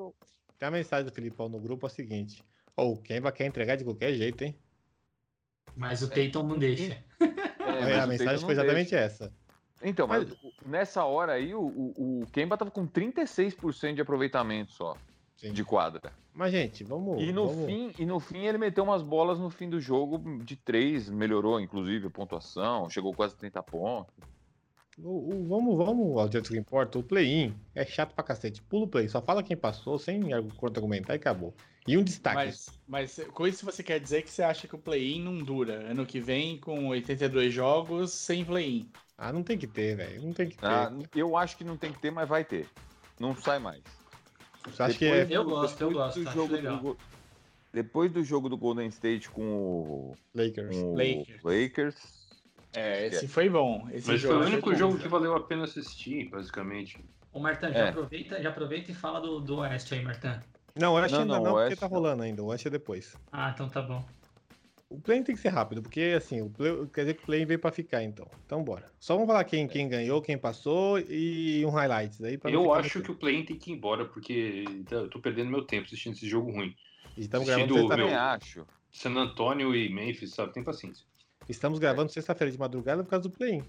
Tem uma mensagem do Filipão no grupo, é o seguinte. Ô, o Kemba quer entregar de qualquer jeito, hein? Mas o Tatum não deixa. É, É, a mensagem foi exatamente deixa. essa. Então, mas, Mas- nessa hora aí, o, o, o Kemba tava com 36% de aproveitamento só Sim. de quadra. Mas, gente, vamos. E no, vamos... fim, e no fim ele meteu umas bolas no fim do jogo de três, melhorou inclusive a pontuação, chegou quase a 30 pontos. O, o- vamos, vamos ao direito que importa. O play-in é chato pra cacete. Pula o play, só fala quem passou, sem argu- contra-argumentar e acabou. E um destaque. Mas, mas com isso você quer dizer que você acha que o play-in não dura? Ano que vem, com 82 jogos, sem play-in. Ah, não tem que ter, velho. Não tem que ter. Ah, eu acho que não tem que ter, mas vai ter. Não sai mais. Você acha que é. Eu gosto, eu gosto, do jogo legal. do depois do jogo do Golden State com o, Lakers. com o Lakers. Lakers, É, esse foi bom. Esse Mas foi jogo o único bom. jogo que valeu a pena assistir, basicamente. Ô, Martan, já, É. aproveita, já aproveita e fala do, do Oeste aí, Martan. Não, o Oeste Não, ainda não, não, porque Oeste tá rolando ainda. O Oeste é depois. Ah, então tá bom. O play tem que ser rápido, porque assim, o play, quer dizer que o play veio pra ficar, então. Então bora. Só vamos falar quem, quem ganhou, quem passou e um highlights aí Eu acho que o play tem que ir embora, porque tá- eu tô perdendo meu tempo assistindo esse jogo ruim. E Estamos assistindo gravando o também sexta-feira. acho. San Antônio e Memphis, sabe? Tem paciência. Estamos gravando sexta-feira de madrugada por causa do play.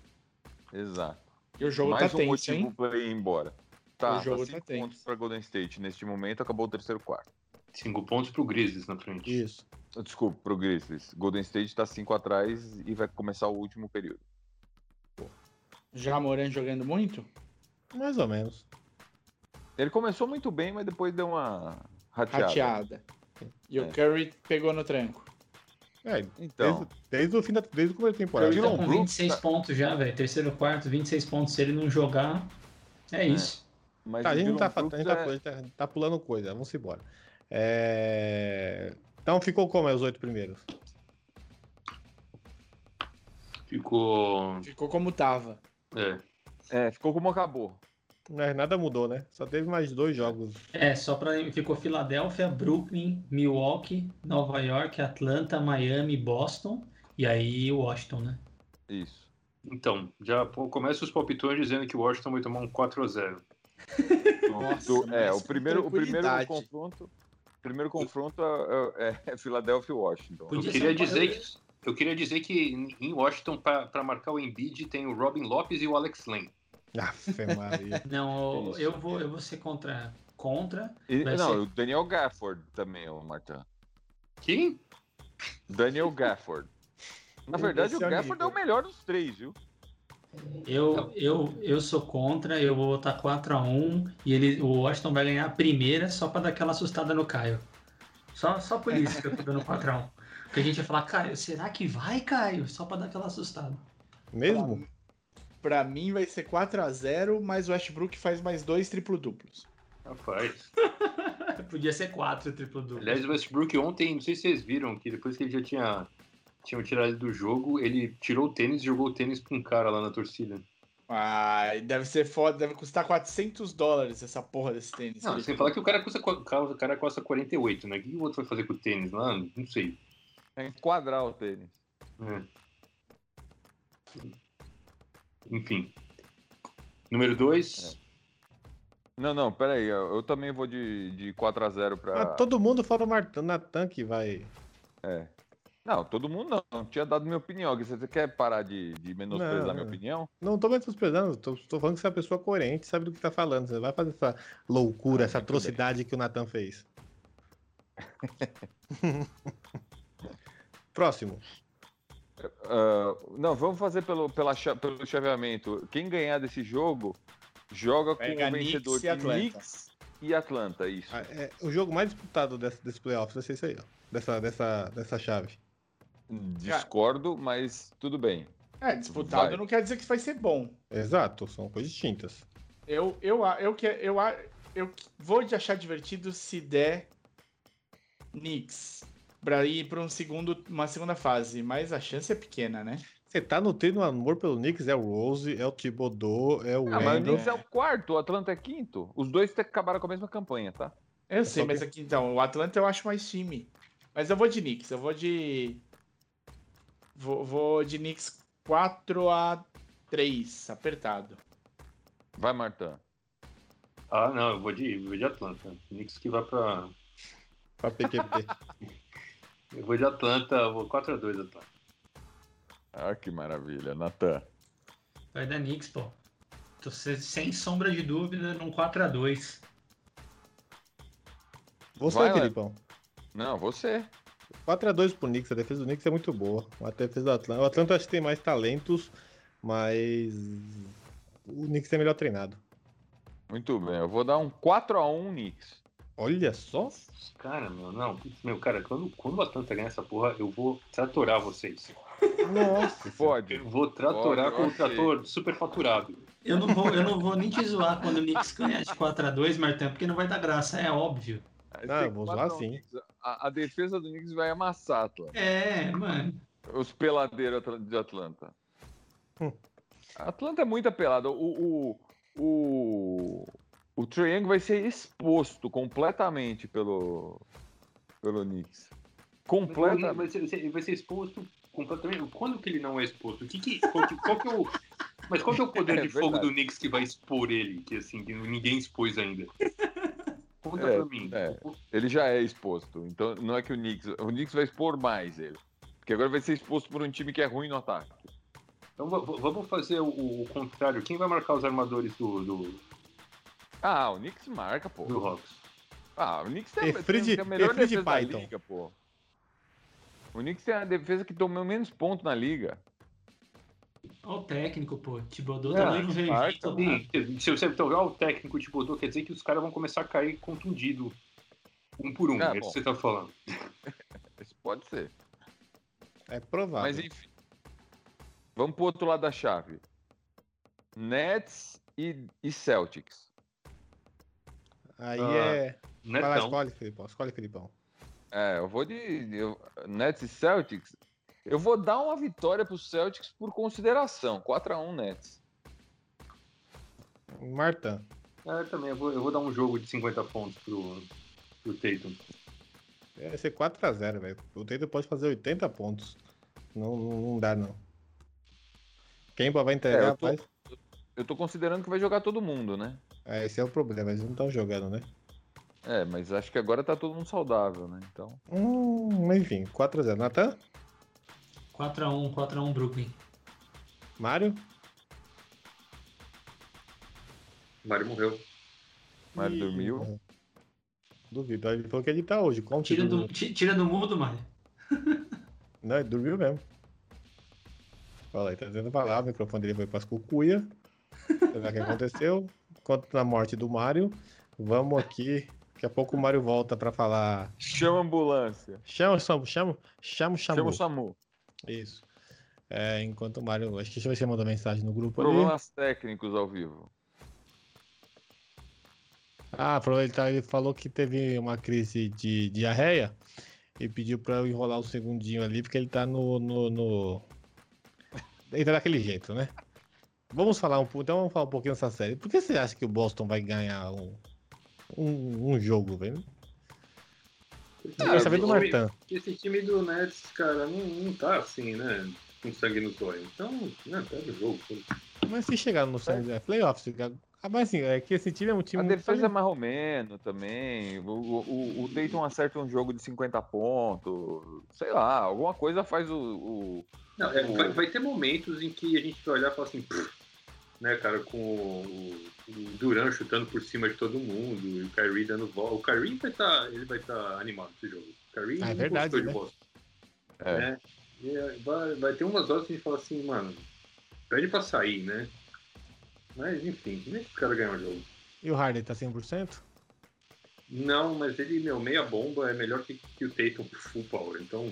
Exato. E o jogo Mais tá um tenso, motivo hein? pra ir embora. Tá, O jogo tá tá cinco tenso. pontos pra Golden State. Neste momento acabou o terceiro quarto. Cinco pontos pro Grizzlies na frente. Isso. Desculpa, pro Grizzlies. Golden State tá 5 atrás e vai começar o último período. Já Moran jogando muito? Mais ou menos. Ele começou muito bem, mas depois deu uma rateada. Rateada. E É. o Curry pegou no tranco. É, Então, desde, desde o fim da desde o começo da temporada. Ele tá com Brooks 26 tá- pontos já, velho. Terceiro quarto, 26 pontos. Se ele não jogar, é isso. mas Tá, a o gente não Dylan tá, a gente tá, é- a gente tá- tá pulando coisa, vamos embora. É... Então ficou como é os oito primeiros? Ficou. Ficou como tava. É. É, ficou como acabou. Não, é, nada mudou, né? Só teve mais dois jogos. É, só pra. Ficou Filadélfia, Brooklyn, Milwaukee, Nova York, Atlanta, Miami, Boston. E aí Washington, né? Isso. Então, já começa os palpitões dizendo que o Washington vai tomar um 4x0. Nossa, Do- é, mas o primeiro, o primeiro confronto. O primeiro confronto é, é Philadelphia e Washington. Eu queria dizer que. Eu queria dizer que em Washington, para marcar o Embiid, tem o Robin Lopes e o Alex Lane. Não, Isso. eu vou, eu vou ser contra. Contra. E- não, ser- o Daniel Gafford também, o Martin. Quem? Daniel Gafford. Na verdade, o é o Gafford é o melhor dos três, viu? Eu, eu, eu sou contra, eu vou botar 4x1 e ele, o Washington vai ganhar a primeira só pra dar aquela assustada no Caio. Só, só por isso que eu tô dando 4x1. Porque a gente ia falar, Caio, será que vai, Caio? Só pra dar aquela assustada. Mesmo? Pra mim vai ser 4x0, mas o Westbrook faz mais dois triplo-duplos. Rapaz. Podia ser 4 triplo duplo. Aliás, o Westbrook ontem, não sei se vocês viram, que depois que ele já tinha tinham tirado ele do jogo, ele tirou o tênis e jogou o tênis pra um cara lá na torcida. Ah, deve ser foda, deve custar 400 dólares essa porra desse tênis. Não, sem falar que o cara custa, o cara custa 48, né? O que o outro vai fazer com o tênis lá? Não sei. É enquadrar o tênis. É. Enfim. Número 2. Não, não, pera aí. Eu, eu também vou de, de 4x0 pra. Ah, todo mundo fora o Natan que vai. É. Não, todo mundo não. Não tinha dado minha opinião. Você quer parar de, de menosprezar Não, minha opinião? Não tô menosprezando, tô, tô falando que você é uma pessoa coerente, sabe do que tá falando. Você vai fazer essa loucura, Ah, essa bem. atrocidade que o Natan fez. Próximo. Ah, não, vamos fazer pelo, pela, pelo chaveamento. Quem ganhar desse jogo joga com Pega o vencedor Knicks e de Atlanta. Knicks e Atlanta, isso. Ah, É, o jogo mais disputado desse, desse playoffs vai ser isso aí, ó. Dessa, dessa, dessa chave. Discordo, mas tudo bem. É, disputado Vai. não quer dizer que vai ser bom. Exato, são coisas distintas. Eu, eu, eu, que- eu, a- eu vou de achar divertido se der Knicks pra ir pra um segundo, uma segunda fase, mas a chance é pequena, né? Você tá nutrindo amor pelo Knicks, é o Rose, é o Thibodeau, é o Ah, mas o Wendell. Knicks é o quarto, o Atlanta é quinto. Os dois te- acabaram com a mesma campanha, tá? Eu sei, só mas que- aqui então, o Atlanta eu acho mais time. Mas eu vou de Knicks, eu vou de. Vou, vou de Knicks 4 a 3 apertado. Vai, Martã. Ah, não, eu vou de, eu vou de Atlanta. Knicks que vai pra. Pra PQP. Eu vou de Atlanta, eu vou 4x2 Atlanta. Ah, que maravilha, Natan. Vai dar Knicks, pô. Tô se- sem sombra de dúvida num 4x2. Você, Vai, Felipão. Não, você. 4x2 pro Knicks, a defesa do Knicks é muito boa. A defesa do Atlanta. O Atlanta acho que tem mais talentos, mas o Knicks é melhor treinado. Muito bem. Eu vou dar um 4x1 Knicks. Olha só. Cara, meu, não. Meu, cara, quando, quando o Atlanta ganhar essa porra, eu vou tratorar vocês. Nossa. Pode. Eu vou tratorar Pode, com o trator superfaturado. Eu não vou, eu não vou nem te zoar quando o Knicks ganhar de 4x2, Martão, porque não vai dar graça, é óbvio. Ah, eu vou 4 zoar a 1 sim. A, a defesa do Knicks vai amassar, Atlanta. É, mano. Os peladeiros de Atlanta. Hum. Atlanta é muita pelada. O, o, o, o Young vai ser exposto completamente pelo, pelo Knicks. Completamente. Vai ser, vai ser- exposto completamente. Quando que ele não é exposto? O que que, qual, que, qual que é o. Mas qual que é o poder É de fogo verdade. do Knicks que vai expor ele? Que assim, que ninguém expôs ainda. Conta É, pra mim. é. Ele já é exposto. Então não é que o Knicks. O Knicks vai expor mais ele. Porque agora vai ser exposto por um time que é ruim no ataque. Então va- va- vamos fazer o, o contrário. Quem vai marcar os armadores do, do, Ah, o Knicks marca, pô. do Hawks? Ah, o Knicks tem, Efrid- tem a melhor Efrid defesa Python. da liga, pô. O Knicks tem a defesa que tomou menos pontos na liga. Olha o técnico, pô. Thibodeau É, também não veio se você olhar o técnico de Bodô, quer dizer que os caras vão começar a cair contundido. Um por um, Ah, é isso que você tá falando. Isso pode ser. É provável. Mas enfim. Vamos pro outro lado da chave. Nets e, e Celtics. Aí Ah, é. Vai lá, Netão. escolhe, Felipão. Escolhe, Felipão. É, eu vou de. eu- Nets e Celtics. Eu vou dar uma vitória pro Celtics por consideração. 4x1 Nets. Martã. É, também, eu vou, eu vou dar um jogo de 50 pontos pro, pro Tatum. Vai ser 4x0, velho. O Tatum pode fazer 80 pontos. Não, não, não dá, não. Kemba vai entregar, É, eu tô- rapaz. Eu tô considerando que vai jogar todo mundo, né? É, esse é o problema, eles não estão jogando, né? É, mas acho que agora tá todo mundo saudável, né? Então. Hum, enfim, 4x0. Natan? 4x1, 4x1 Brooklyn. Mário? Mário morreu. Mário Ih, dormiu. morreu. Duvido. Ele falou que ele tá hoje. Como Tira do, tira do mudo, mano. Não, ele dormiu mesmo. Olha, ele tá tentando falar, o microfone dele foi pras cucuia. Lá o que aconteceu. Enquanto na morte do Mário, vamos aqui. Daqui a pouco o Mário volta pra falar. Chama a ambulância. Chama, chama, chama, chama, Chama chama. o SAMU. Isso. É, enquanto o Mário. Acho que você mandou mensagem no grupo ali. Problemas técnicos ao vivo. Ah, ele, tá- ele falou que teve uma crise de diarreia e pediu pra eu enrolar o segundinho ali, porque ele tá no. no, no... Ele tá daquele jeito, né? Vamos falar um pouco. Então vamos falar um pouquinho dessa série. Por que você acha que o Boston vai ganhar um, um, um jogo, velho? Quero saber do esse time- Martin. Esse time do Nets, cara, não, não tá assim, né? Com sangue no zóio. Então, né, pega o jogo. Mas se chegar no sangue, é playoffs, Ah, mas assim, é que esse time é um time A defesa é mais ou menos também. O, o, o Dayton acerta um jogo de 50 pontos. Sei lá, alguma coisa faz o. o- Não, é, O- vai, vai ter momentos em que a gente vai olhar e falar assim, "Pff", né, cara, com o, o Duran chutando por cima de todo mundo e o Kyrie dando volta. O Kyrie vai estar, ele vai estar animado nesse jogo. O Kyrie Ah, é verdade, gostou de né? Boston, É. né? E é, vai, vai ter umas horas que a gente fala assim, mano, pede pra sair, né? Mas enfim, deixa o cara ganhar o jogo. E o Harden tá 100%? Não, mas ele, meu, meia bomba é melhor que, que o Tatum full power. Então,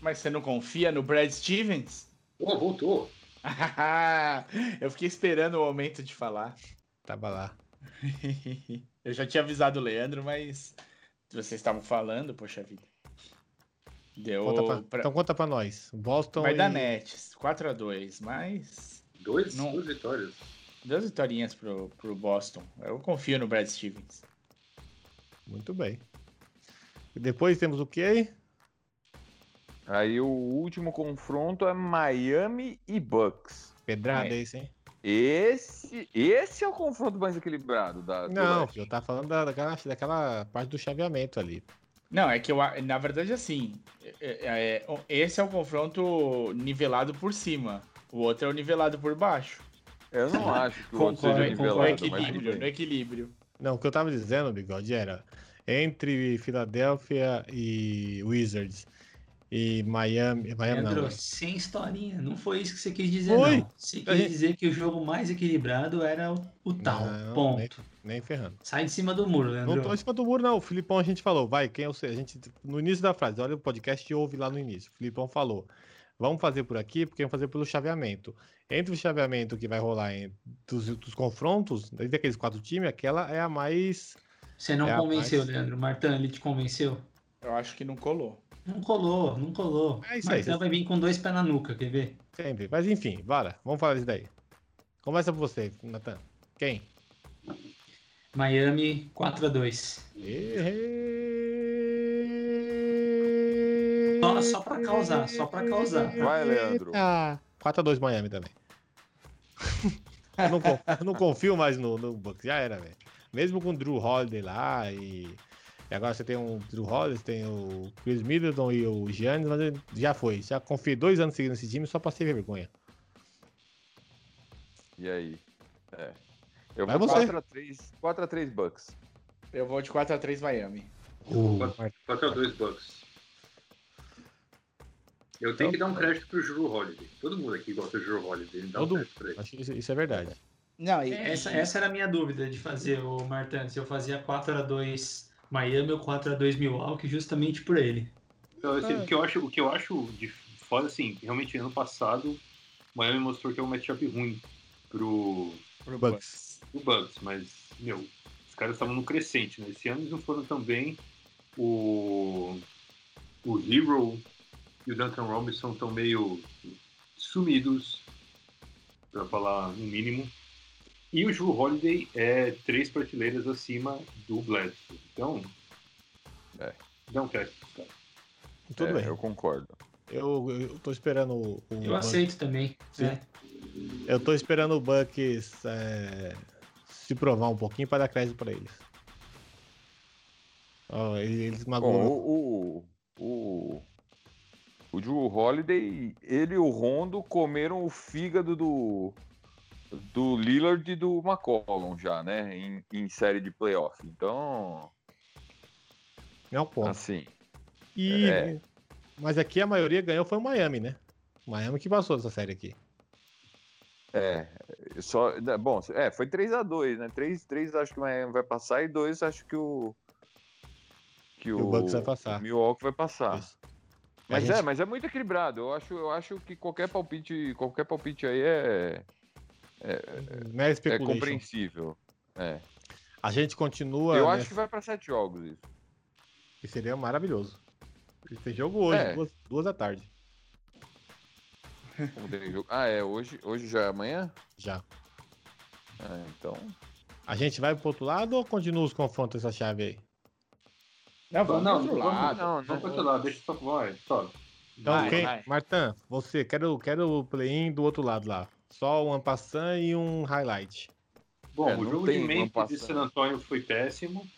Mas você não confia no Brad Stevens? pô, voltou. Eu fiquei esperando o momento de falar. Tava lá. Eu já tinha avisado o Leandro, mas vocês estavam falando, poxa vida. Deu. Conta pra- pra- Então conta pra nós. Boston Vai e... dar Nets, 4x2, mas. Dois, Não. duas vitórias. Duas vitórias pro, pro Boston. Eu confio no Brad Stevens. Muito bem. E depois temos o que aí? Aí o último confronto é Miami e Bucks. Pedrada É. esse, hein? Esse, esse é o confronto mais equilibrado da. Não, eu tava falando da- daquela, daquela parte do chaveamento ali. Não, é que eu, na verdade, assim, é- é- é- esse é o confronto nivelado por cima. O outro é o nivelado por baixo. Eu não acho que o outro Concordo, seja. No nivelado, mas tudo equilíbrio, bem. no equilíbrio. Não, o que eu tava dizendo, Bigode, era entre Filadélfia e Wizards e Miami. Miami não. Leandro, sem historinha. Não foi isso que você quis dizer, Foi. não. Você quis gente- dizer que o jogo mais equilibrado era o, o tal. Não, ponto. Nem ferrando. Sai de cima do muro, Não Leandro. tô em cima do muro, não. O Filipão a gente falou, vai, quem eu sei. A gente, no início da frase, olha o podcast e ouve lá no início. O Filipão falou. Vamos fazer por aqui, porque vamos fazer pelo chaveamento. Entre o chaveamento que vai rolar em, dos, dos confrontos, entre aqueles quatro times, aquela é a mais. Você não É, convenceu, rapaz. Leandro. Martão, ele te convenceu? Eu acho que não colou. Não colou, não colou. É isso aí, Martão vocês- vai vir com dois pés na nuca, quer ver? Sempre. Mas enfim, bora. Vamos falar disso daí. Começa por você, Natan. Quem? Miami 4x2. Só, só pra causar, só pra causar. Vai, Leandro. Ah, 4x2 Miami também. eu, não, con- eu não confio mais no, no Bucks, já era, velho. Mesmo com o Drew Holiday lá e, e agora você tem o Drew Holiday, você tem o Chris Middleton e o Giannis, mas ele- já foi. Já confiei dois anos seguindo esse time só pra ser vergonha. E aí? É. Eu Vai vou você. 4x3, 4x3 Bucks. Eu vou de 4x3 Miami. O 4x2 Bucks. Eu tenho que dar um crédito pro Drew Holiday. Todo mundo aqui gosta do Drew Holiday. Ele dá um Todo- crédito pra ele. Acho que isso, isso é verdade. Não, e, Essa, essa era a minha dúvida de fazer, o Martão. Se eu fazia 4x2 Miami ou 4x2 Milwaukee, justamente por ele. Então, assim, Ah. o, que eu acho, o que eu acho de foda, assim, realmente ano passado, o Miami mostrou que é um matchup ruim pro, pro Bucks. pro Bucks, mas, meu, os caras estavam no crescente, né? Esse ano eles não foram tão bem. O, o Hero e o Duncan Robinson estão meio sumidos, pra falar no mínimo. E o Drew Holiday é três prateleiras acima do Bledsoe. Então, É. dá um crédito pros caras. Tudo É, bem. Eu concordo. Eu, eu tô esperando o. o Eu Bucks- aceito também. Sim. né? Eu tô esperando o Bucks é, se provar um pouquinho pra dar crédito pra eles. Ó, eles magoam. o, o, o, o Drew Holiday, ele e o Rondo comeram o fígado do, do Lillard e do McCollum já, né? Em, em série de playoff. Então, É um ponto. assim, E, é. Mas aqui a maioria ganhou foi o Miami, né? O Miami que passou dessa série aqui. é. Só, né, bom, é, foi 3x2, né? 3, 3 acho que o Miami vai passar e 2 acho que o. Que o Bucks vai passar. o Milwaukee vai passar. Isso. Mas é, gente- mas é muito equilibrado. Eu acho, eu acho que qualquer palpite, qualquer palpite aí é, Mera é speculation. compreensível. É. A gente continua. Eu nessa- acho que vai para sete jogos isso. que seria maravilhoso. E Tem jogo hoje, É. duas, duas da tarde. Ah, é hoje, hoje já é amanhã. Já. É, então, A gente vai pro outro lado ou continua os confrontos essa chave aí? Não, vamos Não, pro outro vamos- lado. não, Vamos não. pro outro lado, deixa só. Vai, só. Então, Vai, quem? vai. Martan, você, quero, quero o play-in do outro lado lá. Só um passant e um highlight. Bom, É, o jogo de Memphis e passado. San Antonio foi péssimo.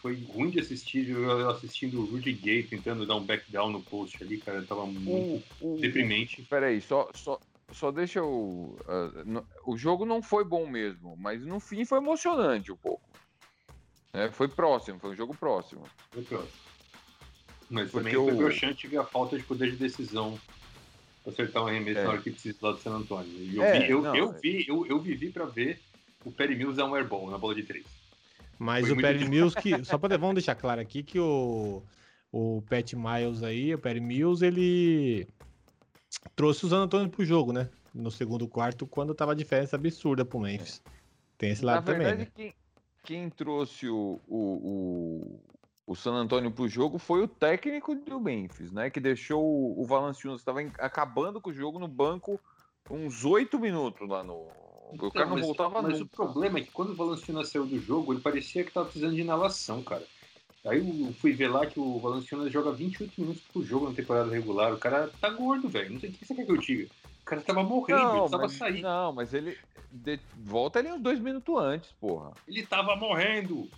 Foi ruim de assistir, eu assistindo o Rudy Gay tentando dar um back down no post ali, cara, tava muito O, o, deprimente. Peraí, só, só, só deixa eu. ah, no- o jogo não foi bom mesmo, mas no fim foi emocionante um pouco. É, foi próximo, foi um jogo próximo. Foi próximo. Mas Porque também foi o- broxante ver a falta de poder de decisão acertar um arremesso É. na hora que precisa lá do San Antônio. E eu, É, vi, eu, não, eu é. vi, eu, eu vivi pra ver o Perry Mills dar um airball na bola de três. Mas Foi o Perry difícil. Mills, que, só para vamos deixar claro aqui que o, o Pat Miles aí, o Perry Mills, ele trouxe o San Antonio pro jogo, né? No segundo quarto, quando tava a diferença absurda pro Memphis. Tem esse Na lado também, verdade, né? quem, quem trouxe o, o, o, o San Antonio pro jogo foi o técnico do Memphis, né? Que deixou o, o Valanciunas, estava acabando com o jogo no banco uns oito minutos lá no. O cara não mas, voltava mas o nunca. problema é que quando o Valanciunas saiu do jogo, ele parecia que tava precisando de inalação, cara. Aí eu fui ver lá que o Valanciunas joga 28 minutos por jogo na temporada regular. O cara tá gordo, velho. Não sei o que você quer que eu diga. O cara tava morrendo, ele Não, precisava mas, sair. não, mas ele. de- volta ali uns dois minutos antes, porra. Ele tava morrendo.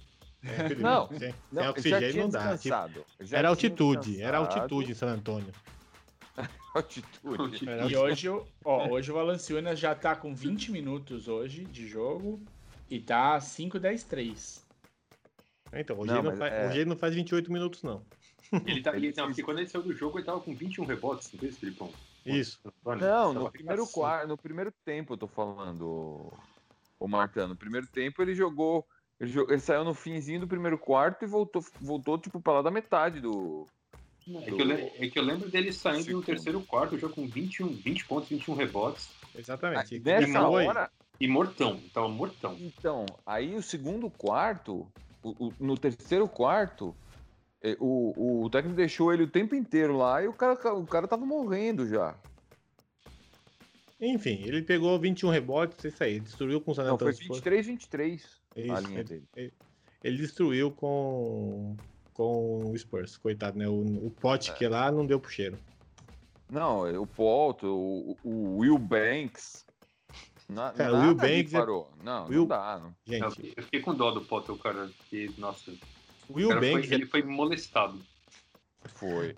É, Não, sem, sem Não, já oxigênio tinha não dá. Tipo, era tinha altitude, era altitude em San Antônio. Altitude. E hoje, o- ó, hoje o Valanciunas já tá com 20 minutos hoje de jogo e tá 5, 10, 3. Então, hoje, Não, ele não faz, é- hoje ele não faz 28 minutos, não. Ele tá, Ele não, fez- porque quando ele saiu do jogo, ele tava com 21 rebotes, não fez, Filipão? Isso. Não, no primeiro quarto, no primeiro tempo eu tô falando, o Marcano. No primeiro tempo ele jogou, ele, ele saiu no finzinho do primeiro quarto e voltou, voltou tipo pra lá da metade do. É que, eu, é que eu lembro dele saindo no terceiro quarto, já com 21, 20 pontos, 21 rebotes. Exatamente. Nessa aí. hora, E mortão, tava mortão. então, aí o segundo quarto, o- o- no terceiro quarto, eh, o, o técnico deixou ele o tempo inteiro lá e o cara, o cara tava morrendo já. Enfim, ele pegou 21 rebotes, isso aí. Destruiu com o San Não, foi Antonio Spurs. 23, 23 a Isso, linha ele- dele. ele destruiu com, com o Spurs, coitado, né? O, o pote É. que lá não deu pro cheiro. Não, o Polto, o, o Will Banks. Na, Cara, o nada Will Banks é- parou. Não, Will- não dá. Não. Eu, Gente, eu fiquei com dó do Potter, o cara, que, nossa, Will cara foi- Banks, é, ele foi molestado. Foi.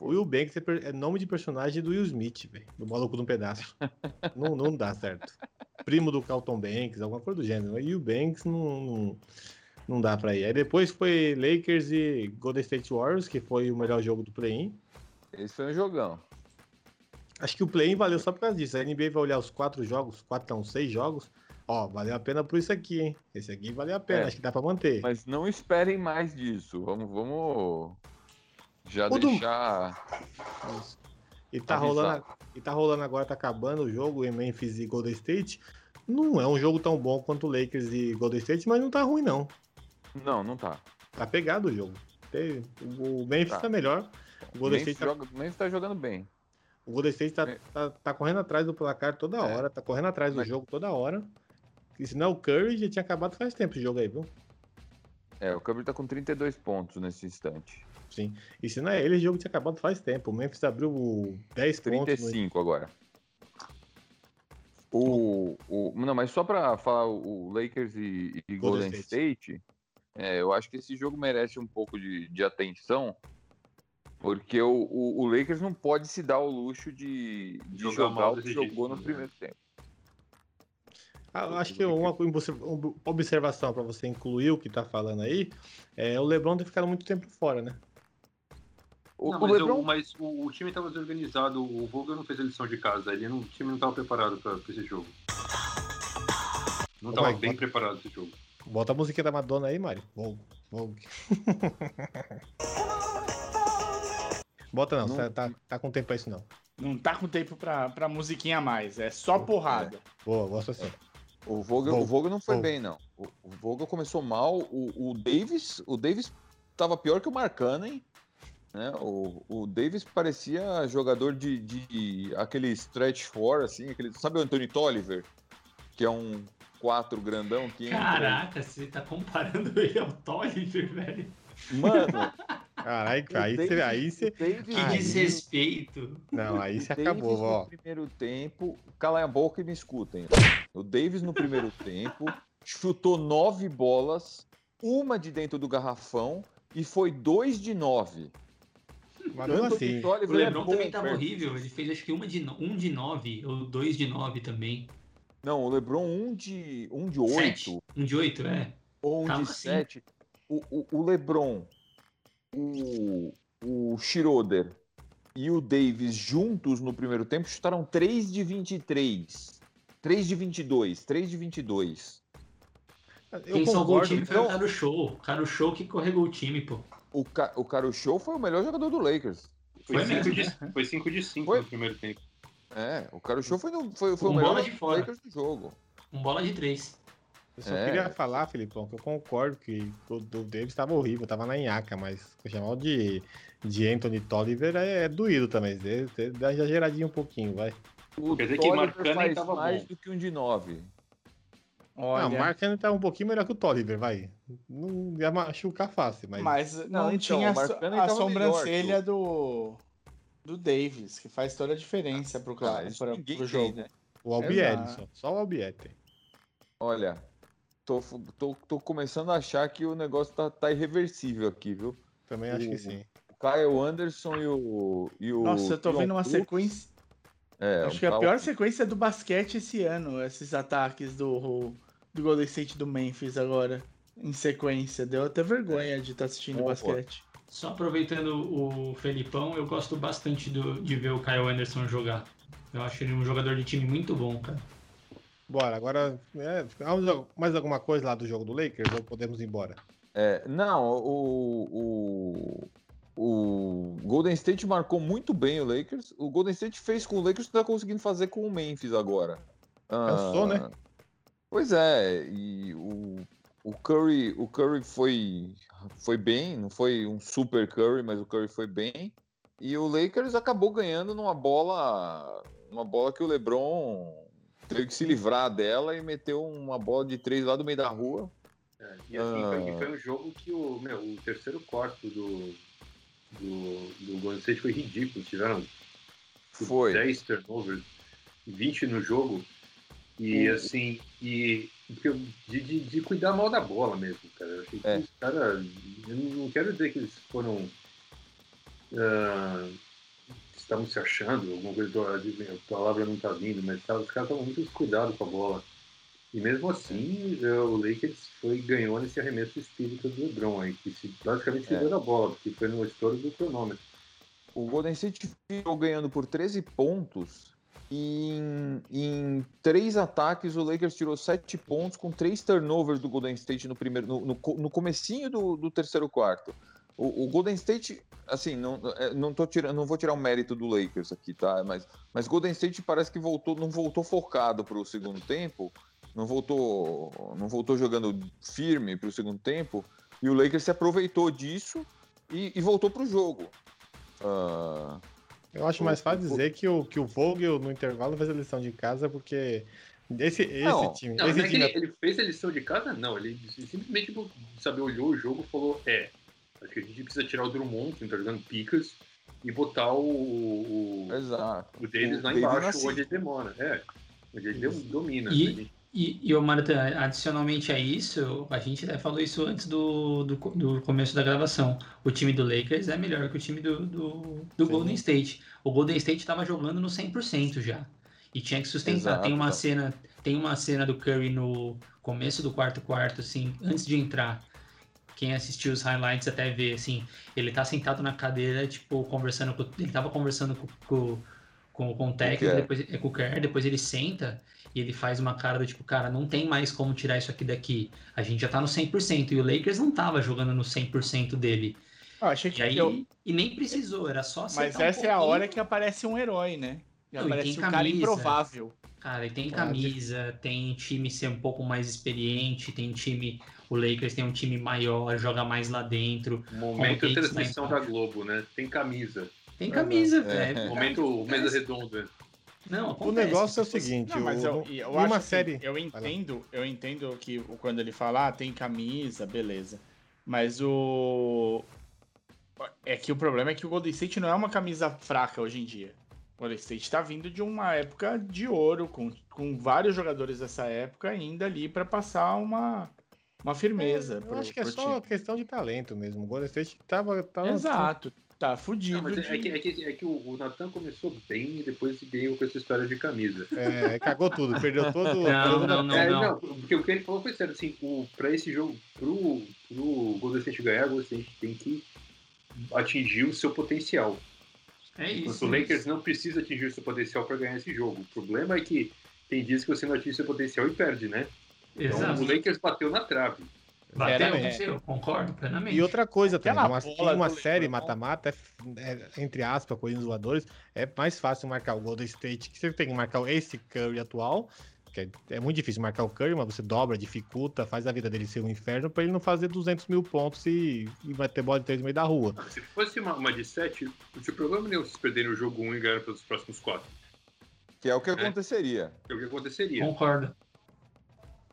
O Will Banks é, nome de personagem do Will Smith, velho. Do Maluco de um Pedaço. não, não dá certo. Primo do Carlton Banks, alguma coisa do gênero. Will Banks não, não, não dá pra ir. Aí depois foi Lakers e Golden State Warriors, que foi o melhor jogo do play-in. Esse foi um jogão. Acho que o play-in valeu só por causa disso. A NBA vai olhar os quatro jogos, quatro não, seis jogos. Ó, valeu a pena por isso aqui, hein? Esse aqui valeu a pena, É. acho que dá pra manter. Mas não esperem mais disso. Vamos, vamos já O do- deixar. E tá, avisar. rolando, e tá rolando agora, tá acabando o jogo em Memphis e Golden State. Não é um jogo tão bom quanto o Lakers e Golden State, mas não tá ruim, não. Não, não tá. Tá pegado o jogo. O Memphis Tá. tá, melhor. O Golden Memphis, State, tá, joga, Memphis tá jogando bem. o Golden State tá, É. tá, tá correndo atrás do placar toda É. hora, tá correndo atrás do Mas- jogo toda hora. E se não é o Curry, já tinha acabado faz tempo esse jogo aí, viu? É, o Curry tá com 32 pontos nesse instante. Sim. E se não é ele, o jogo tinha acabado faz tempo. O Memphis abriu 10 pontos. no- 35 agora. O, o, não, mas só pra falar o Lakers e, e Golden Golden State, é, eu acho que esse jogo merece um pouco de, de atenção, porque o, o, o Lakers não pode se dar o luxo de, de Jogar jogar, mal o que jogou jeito, no né? primeiro tempo. Ah, eu acho que uma observação para você incluir o que tá falando aí é o LeBron ter ficado muito tempo fora, né? O, não, o mas, LeBron, eu- mas o, o time estava desorganizado, o Vogel não fez a lição de casa, ele não, o time não estava preparado para esse jogo. Não estava bem bota- preparado esse jogo. Bota a musiquinha da Madonna aí, Mário. Vogue, Vogue. Bota não, Não- tá, tá, tá com tempo pra isso não. Não tá com tempo pra, pra musiquinha a mais, é só porrada. Boa, gosto assim. o Vogel, Vogel, o Vogel não foi Vogel. bem, não. O, o Vogel começou mal, o, o Davis, o Davis tava pior que o Markkanen, né? O, o Davis parecia jogador de, de aquele stretch four, assim, aquele, sabe o Anthony Tolliver? Que é um 4 grandão que entra. Caraca, você tá comparando ele ao Tolliver, velho. Mano, Caralho, O aí você. Aí você. o Davis Que Aí- desrespeito. Não, aí você o Davis acabou, ó. no primeiro tempo, cala a boca e me escutem. O Davis no primeiro tempo chutou nove bolas, uma de dentro do garrafão e foi dois de nove. Mas mesmo Tanto assim. O é Lebron bom também tava perto horrível. Ele fez acho que uma de, um de nove ou dois de nove também. Não, o LeBron um de um de Sete. oito Um de oito, é. ou um Tava de assim. sete. O, o, o LeBron, o, o Schroeder e o Davis juntos no primeiro tempo chutaram 3 de 23. 3 de 22, 3 de 22. Eu Quem salvou o time foi o então- Caro Show. O Caro Show que corregou o time, pô. O, Ca o Caro Show foi o melhor jogador do Lakers. Foi Foi 5 mesmo, de, foi cinco de 5 Foi? no primeiro tempo. É, o Caro Show foi, no- foi, foi o Com melhor bola de jogador do fora. Lakers do jogo. Um bola de três. Eu só É. queria falar, Felipão, que eu concordo que o do Davis estava horrível, tava na nhaca, mas chamar o de, de Anthony Tolliver é, é doído também. Dá exageradinho um pouquinho, vai. O Quer dizer que Markkanen faz mais bom. do que um de 9. Olha, Não, o Mark Cannon tá um pouquinho melhor que o Tolliver, vai. Não ia machucar fácil, mas. mas não, Não, então, tinha a, o a sobrancelha do do Davis, que faz toda a diferença pro, Ah, cla- isso pra, pro tem, jogo. né? O Albieri, só. Só o Albieri tem. Olha, tô, tô, tô começando a achar que o negócio tá, tá irreversível aqui, viu? Também acho que O- sim. O Kyle Anderson e o. E o Nossa, eu tô vendo uma Brooks, sequência. É, Acho o que a Kyle- pior sequência do basquete esse ano, esses ataques do, do Golden State do Memphis agora. Em sequência. Deu até vergonha de estar assistindo Concordo. basquete. Só aproveitando o Felipão, eu gosto bastante do- de ver o Kyle Anderson jogar. Eu acho ele um jogador de time muito bom, cara. Bora, agora. é, mais alguma coisa lá do jogo do Lakers ou podemos ir embora? É, não, o, o, o Golden State marcou muito bem o Lakers. O Golden State fez com o Lakers o que tá conseguindo fazer com o Memphis agora. Cansou, Ah, né? Pois é, e o, o Curry, o Curry foi, foi bem, não foi um super Curry, mas o Curry foi bem. E o Lakers acabou ganhando numa bola, uma bola que o LeBron teve que se livrar dela e meteu uma bola de três lá do meio da rua. É, e assim, foi, Ah. foi um jogo que o, meu, o terceiro quarto do, do, do Golden State foi ridículo. Tiveram Foi. 10 turnovers, 20 no jogo. E assim, e de, de, de cuidar mal da bola mesmo, cara. Eu achei que É. os caras. Eu não quero dizer que eles foram. ah, estavam se achando, alguma coisa, a palavra não tá vindo, mas tá, os caras estavam muito descuidados com a bola. E mesmo assim, eh, o Lakers foi, ganhou nesse arremesso espírita do LeBron aí, que se, basicamente se É. deu na bola, porque foi no estouro do cronômetro. O Golden State ficou ganhando por 13 pontos em, em três ataques o Lakers tirou 7 pontos com três turnovers do Golden State no primeiro no, no, no comecinho do, do terceiro quarto. O, o Golden State, assim, não, é, não, tô tirando, não vou tirar o mérito do Lakers aqui, tá? Mas, mas Golden State parece que voltou, não voltou focado para o segundo tempo, não voltou, não voltou jogando firme para o segundo tempo, e o Lakers se aproveitou disso e, e voltou para o jogo. Ah, Eu acho mais fácil dizer que o, que o Vogel no intervalo fez a lição de casa, porque esse, esse Não, time. Não, esse não é que time ele, ele fez a lição de casa, não. Ele simplesmente, tipo, sabe, olhou o jogo e falou: é, acho que a gente precisa tirar o Drummond, que não tá jogando picas, e botar o, o, exato. o Davis O lá Davis embaixo, nasce- onde ele demora. É, onde ele domina. E- gente- E, e o Marta, adicionalmente a isso, a gente até falou isso antes do, do, do começo da gravação. O time do Lakers é melhor que o time do, do, do. Golden State. O Golden State estava jogando no 100% já. E tinha que sustentar. Exato. Tem uma cena, tem uma cena do Curry no começo do quarto quarto, assim, antes de entrar. Quem assistiu os highlights até vê, assim, ele tá sentado na cadeira, tipo, conversando com. Ele tava conversando com, com, com, com o técnico, depois, é, com o Kerr, depois ele senta e ele faz uma cara do tipo, cara, não tem mais como tirar isso aqui daqui. A gente já tá no 100%. E o Lakers não tava jogando no 100% dele. Ah, achei que E aí, eu- e nem precisou, era só Mas acertar um essa é a pouquinho. hora que aparece um herói, né? E Não, aparece tem um cara camisa. improvável. Cara, e tem camisa, tem time ser um pouco mais experiente, tem time. O Lakers tem um time maior, joga mais lá dentro. Momento de transmissão da. Globo, né? Tem camisa. Tem camisa, É. velho. Momento Cara, mesa redonda. Não, O acontece. negócio é o seguinte, Não, mas o- eu, eu numa acho assim, série. eu entendo, eu entendo que o- quando ele fala, ah, tem camisa, beleza. Mas o que o problema é que o Golden State não é uma camisa fraca hoje em dia. O Golden State tá vindo de uma época de ouro, com, com vários jogadores dessa época ainda ali para passar uma, uma firmeza. Eu pro- acho que é só time. questão de talento mesmo. O Golden State tava. tava Exato. Tá Não, fudido. mas é, de- é que, é, que, é que o, o Nathan começou bem e depois veio com essa história de camisa. É, cagou tudo, perdeu todo. Não, não, não. É, não, porque o que ele falou foi sério, assim, o, pra esse jogo, pro, pro Golden State ganhar, o Golden State tem que atingir o seu potencial. É Enquanto isso. o Lakers não precisa atingir o seu potencial para ganhar esse jogo. O problema é que tem dias que você não atinge seu potencial e perde, né? Então Exato. o Lakers bateu na trave. Bateu, eu concordo plenamente. E outra coisa também, uma, uma série mata-mata, é, é, entre aspas, com os zoadores, é mais fácil marcar o Golden State, que você tem que marcar esse Curry atual, que é, é muito difícil marcar o Curry, mas você dobra, dificulta, faz a vida dele ser um inferno pra ele não fazer 200 mil pontos e, e bater bola de três no meio da rua. Se fosse uma, uma de 7, não tinha problema nenhum vocês perderem o jogo 1 e ganharem pelos próximos 4. Que é o que aconteceria. É o que aconteceria. Concordo.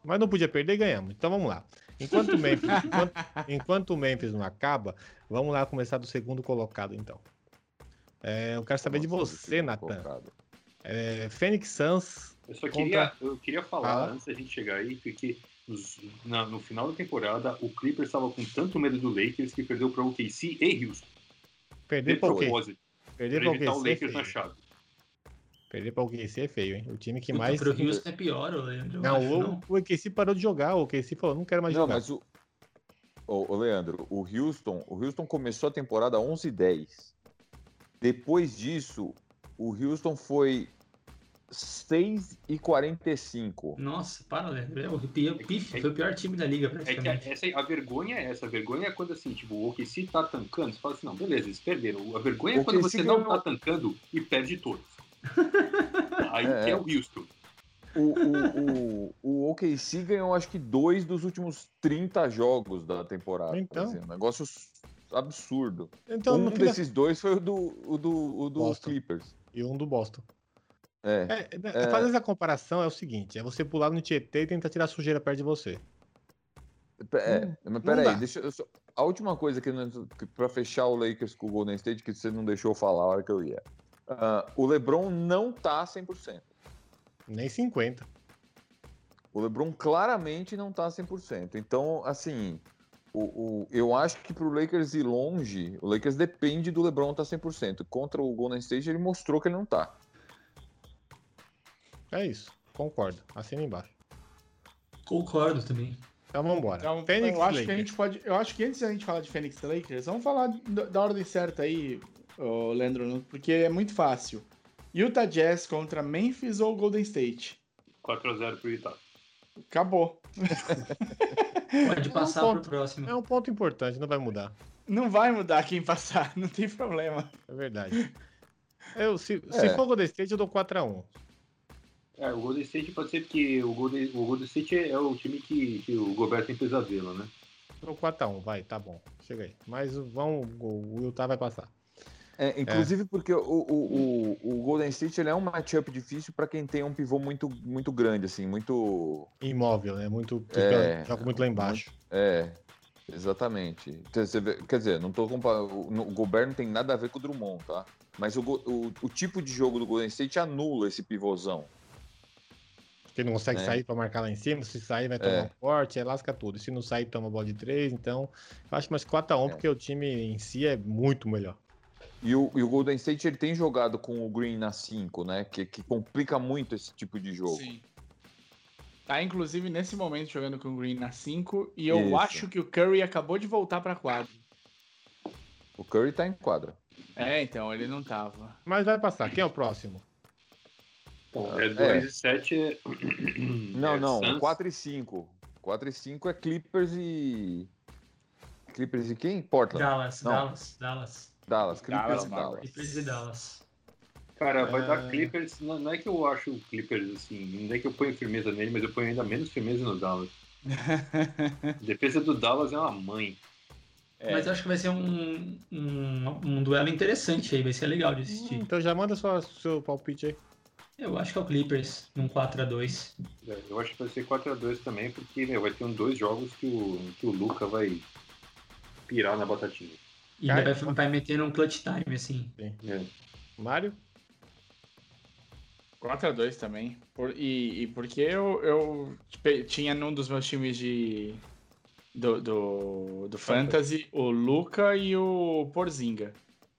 Mas não podia perder e ganhamos. Então vamos lá. Enquanto o Memphis, enquanto, enquanto o Memphis não acaba, vamos lá começar do segundo colocado, então. É, eu quero saber de Nossa, você, que Nathan. colocado. É, Phoenix Suns Eu só Contra- queria, eu queria falar, Fala. antes da gente chegar aí, porque nos- na- no final da temporada, o Clippers estava com tanto medo do Lakers que perdeu para o OKC e Houston. perder De pra o propósito, Perder para o OKC Lakers na chave. Perder pra OKC é feio, hein? O time que Puta, mais... Pro Houston é pior, eu lembro. eu Não, acho, o, não. o OKC parou de jogar. O OKC falou, não quero mais Não, jogar. mas o. Ô, ô, Leandro, o Houston, o Houston começou a temporada 11 e 10. Depois disso, o Houston foi 6 e 45. Nossa, para, Leandro. É o pior, pif, foi o pior time da liga, É que a, praticamente. essa, a vergonha é essa. A vergonha é quando assim, tipo, o OKC tá tancando, você fala assim, não, beleza, eles perderam. A vergonha é O quando você não ganhou- tá tancando e perde todos. Aí É. que é o Houston. O, o, o, o OKC ganhou acho que dois dos últimos 30 jogos da temporada. Então. assim, um negócio absurdo. Então, um da- desses dois foi o do, o do, o do Boston. Clippers. E um do Boston. É. É, é, Fazer essa comparação é o seguinte: é você pular no Tietê e tentar tirar sujeira perto de você. É, Não- mas peraí, deixa eu só... A última coisa que, que para fechar o Lakers com o Golden State, que você não deixou falar a hora que eu ia. Ah, o LeBron não tá 100%. Nem 50. O LeBron claramente não tá 100%. Então, assim, o, o- eu acho que pro Lakers ir longe, o Lakers depende do LeBron estar 100%. Contra o Golden State, ele mostrou que ele não tá. É isso. Concordo. Assina embaixo. Concordo também. Então vambora. Então, Phoenix eu acho que a Lakers. gente pode. Eu acho que antes da gente falar de Phoenix Lakers, vamos falar da da ordem certa aí, Leandro, porque é muito fácil. Utah Jazz contra Memphis ou Golden State? 4x0 pro Utah. Acabou. Pode passar ponto. pro próximo. É um ponto importante, não vai mudar. Não vai mudar quem passar, não tem problema. É verdade. Eu, se, se É. for Golden State, eu dou 4x1. É, o Golden State pode ser que o Golden, o Golden State é o time que, que o Gobert tem pesadelo, né? Dou 4x1, vai, tá bom. Chega aí. Mas vamos, o Utah vai passar. É, inclusive porque o, o, o, o Golden State ele é um matchup difícil para quem tem um pivô muito, muito grande, assim, muito. Imóvel, né? Muito. É, joga muito lá embaixo. É, exatamente. Então, quer dizer, não tô comparando. O, Gobert não tem nada a ver com o Drummond, tá? Mas o, o, o tipo de jogo do Golden State anula esse pivôzão. Porque não consegue É. sair pra marcar lá em cima. Se sair, vai tomar É. um corte, aí lasca tudo. E se não sair, toma bola de 3. Então, eu acho mais 4x1, É. porque o time em si é muito melhor. E o, e o Golden State ele tem jogado com o Green na 5, né? Que, que complica muito esse tipo de jogo. Sim. Tá, inclusive, nesse momento jogando com o Green na 5. E eu Isso. acho que o Curry acabou de voltar pra quadra. O Curry tá em quadra. É, então, ele não tava. Mas vai passar. Quem é o próximo? É 2 e 7 é. Não, é não, Suns. 4 e 5. 4 e 5 é Clippers e. Clippers e quem? Portland. Dallas, Não. Dallas, Dallas. Dallas, Clippers Dallas e. Dallas. Clippers e Dallas. Cara, vai É. dar Clippers. Não, não é que eu acho o Clippers assim, não é que eu ponho firmeza nele, mas eu ponho ainda menos firmeza no Dallas. A defesa do Dallas é uma mãe. É. Mas eu acho que vai ser um, um, um duelo interessante aí, vai ser legal de assistir. Então já manda só seu palpite aí. Eu acho que é o Clippers, num 4x2. É, Eu acho que vai ser 4x2 também, porque meu, vai ter um dois jogos que o, que o Luca vai pirar na batatinha. E ainda vai, vai meter um clutch time, assim. É. Mário? 4x2 também. Por- e, e porque eu, eu tinha num dos meus times de. Do, do, do Fantasy o Luca e o Porzinga.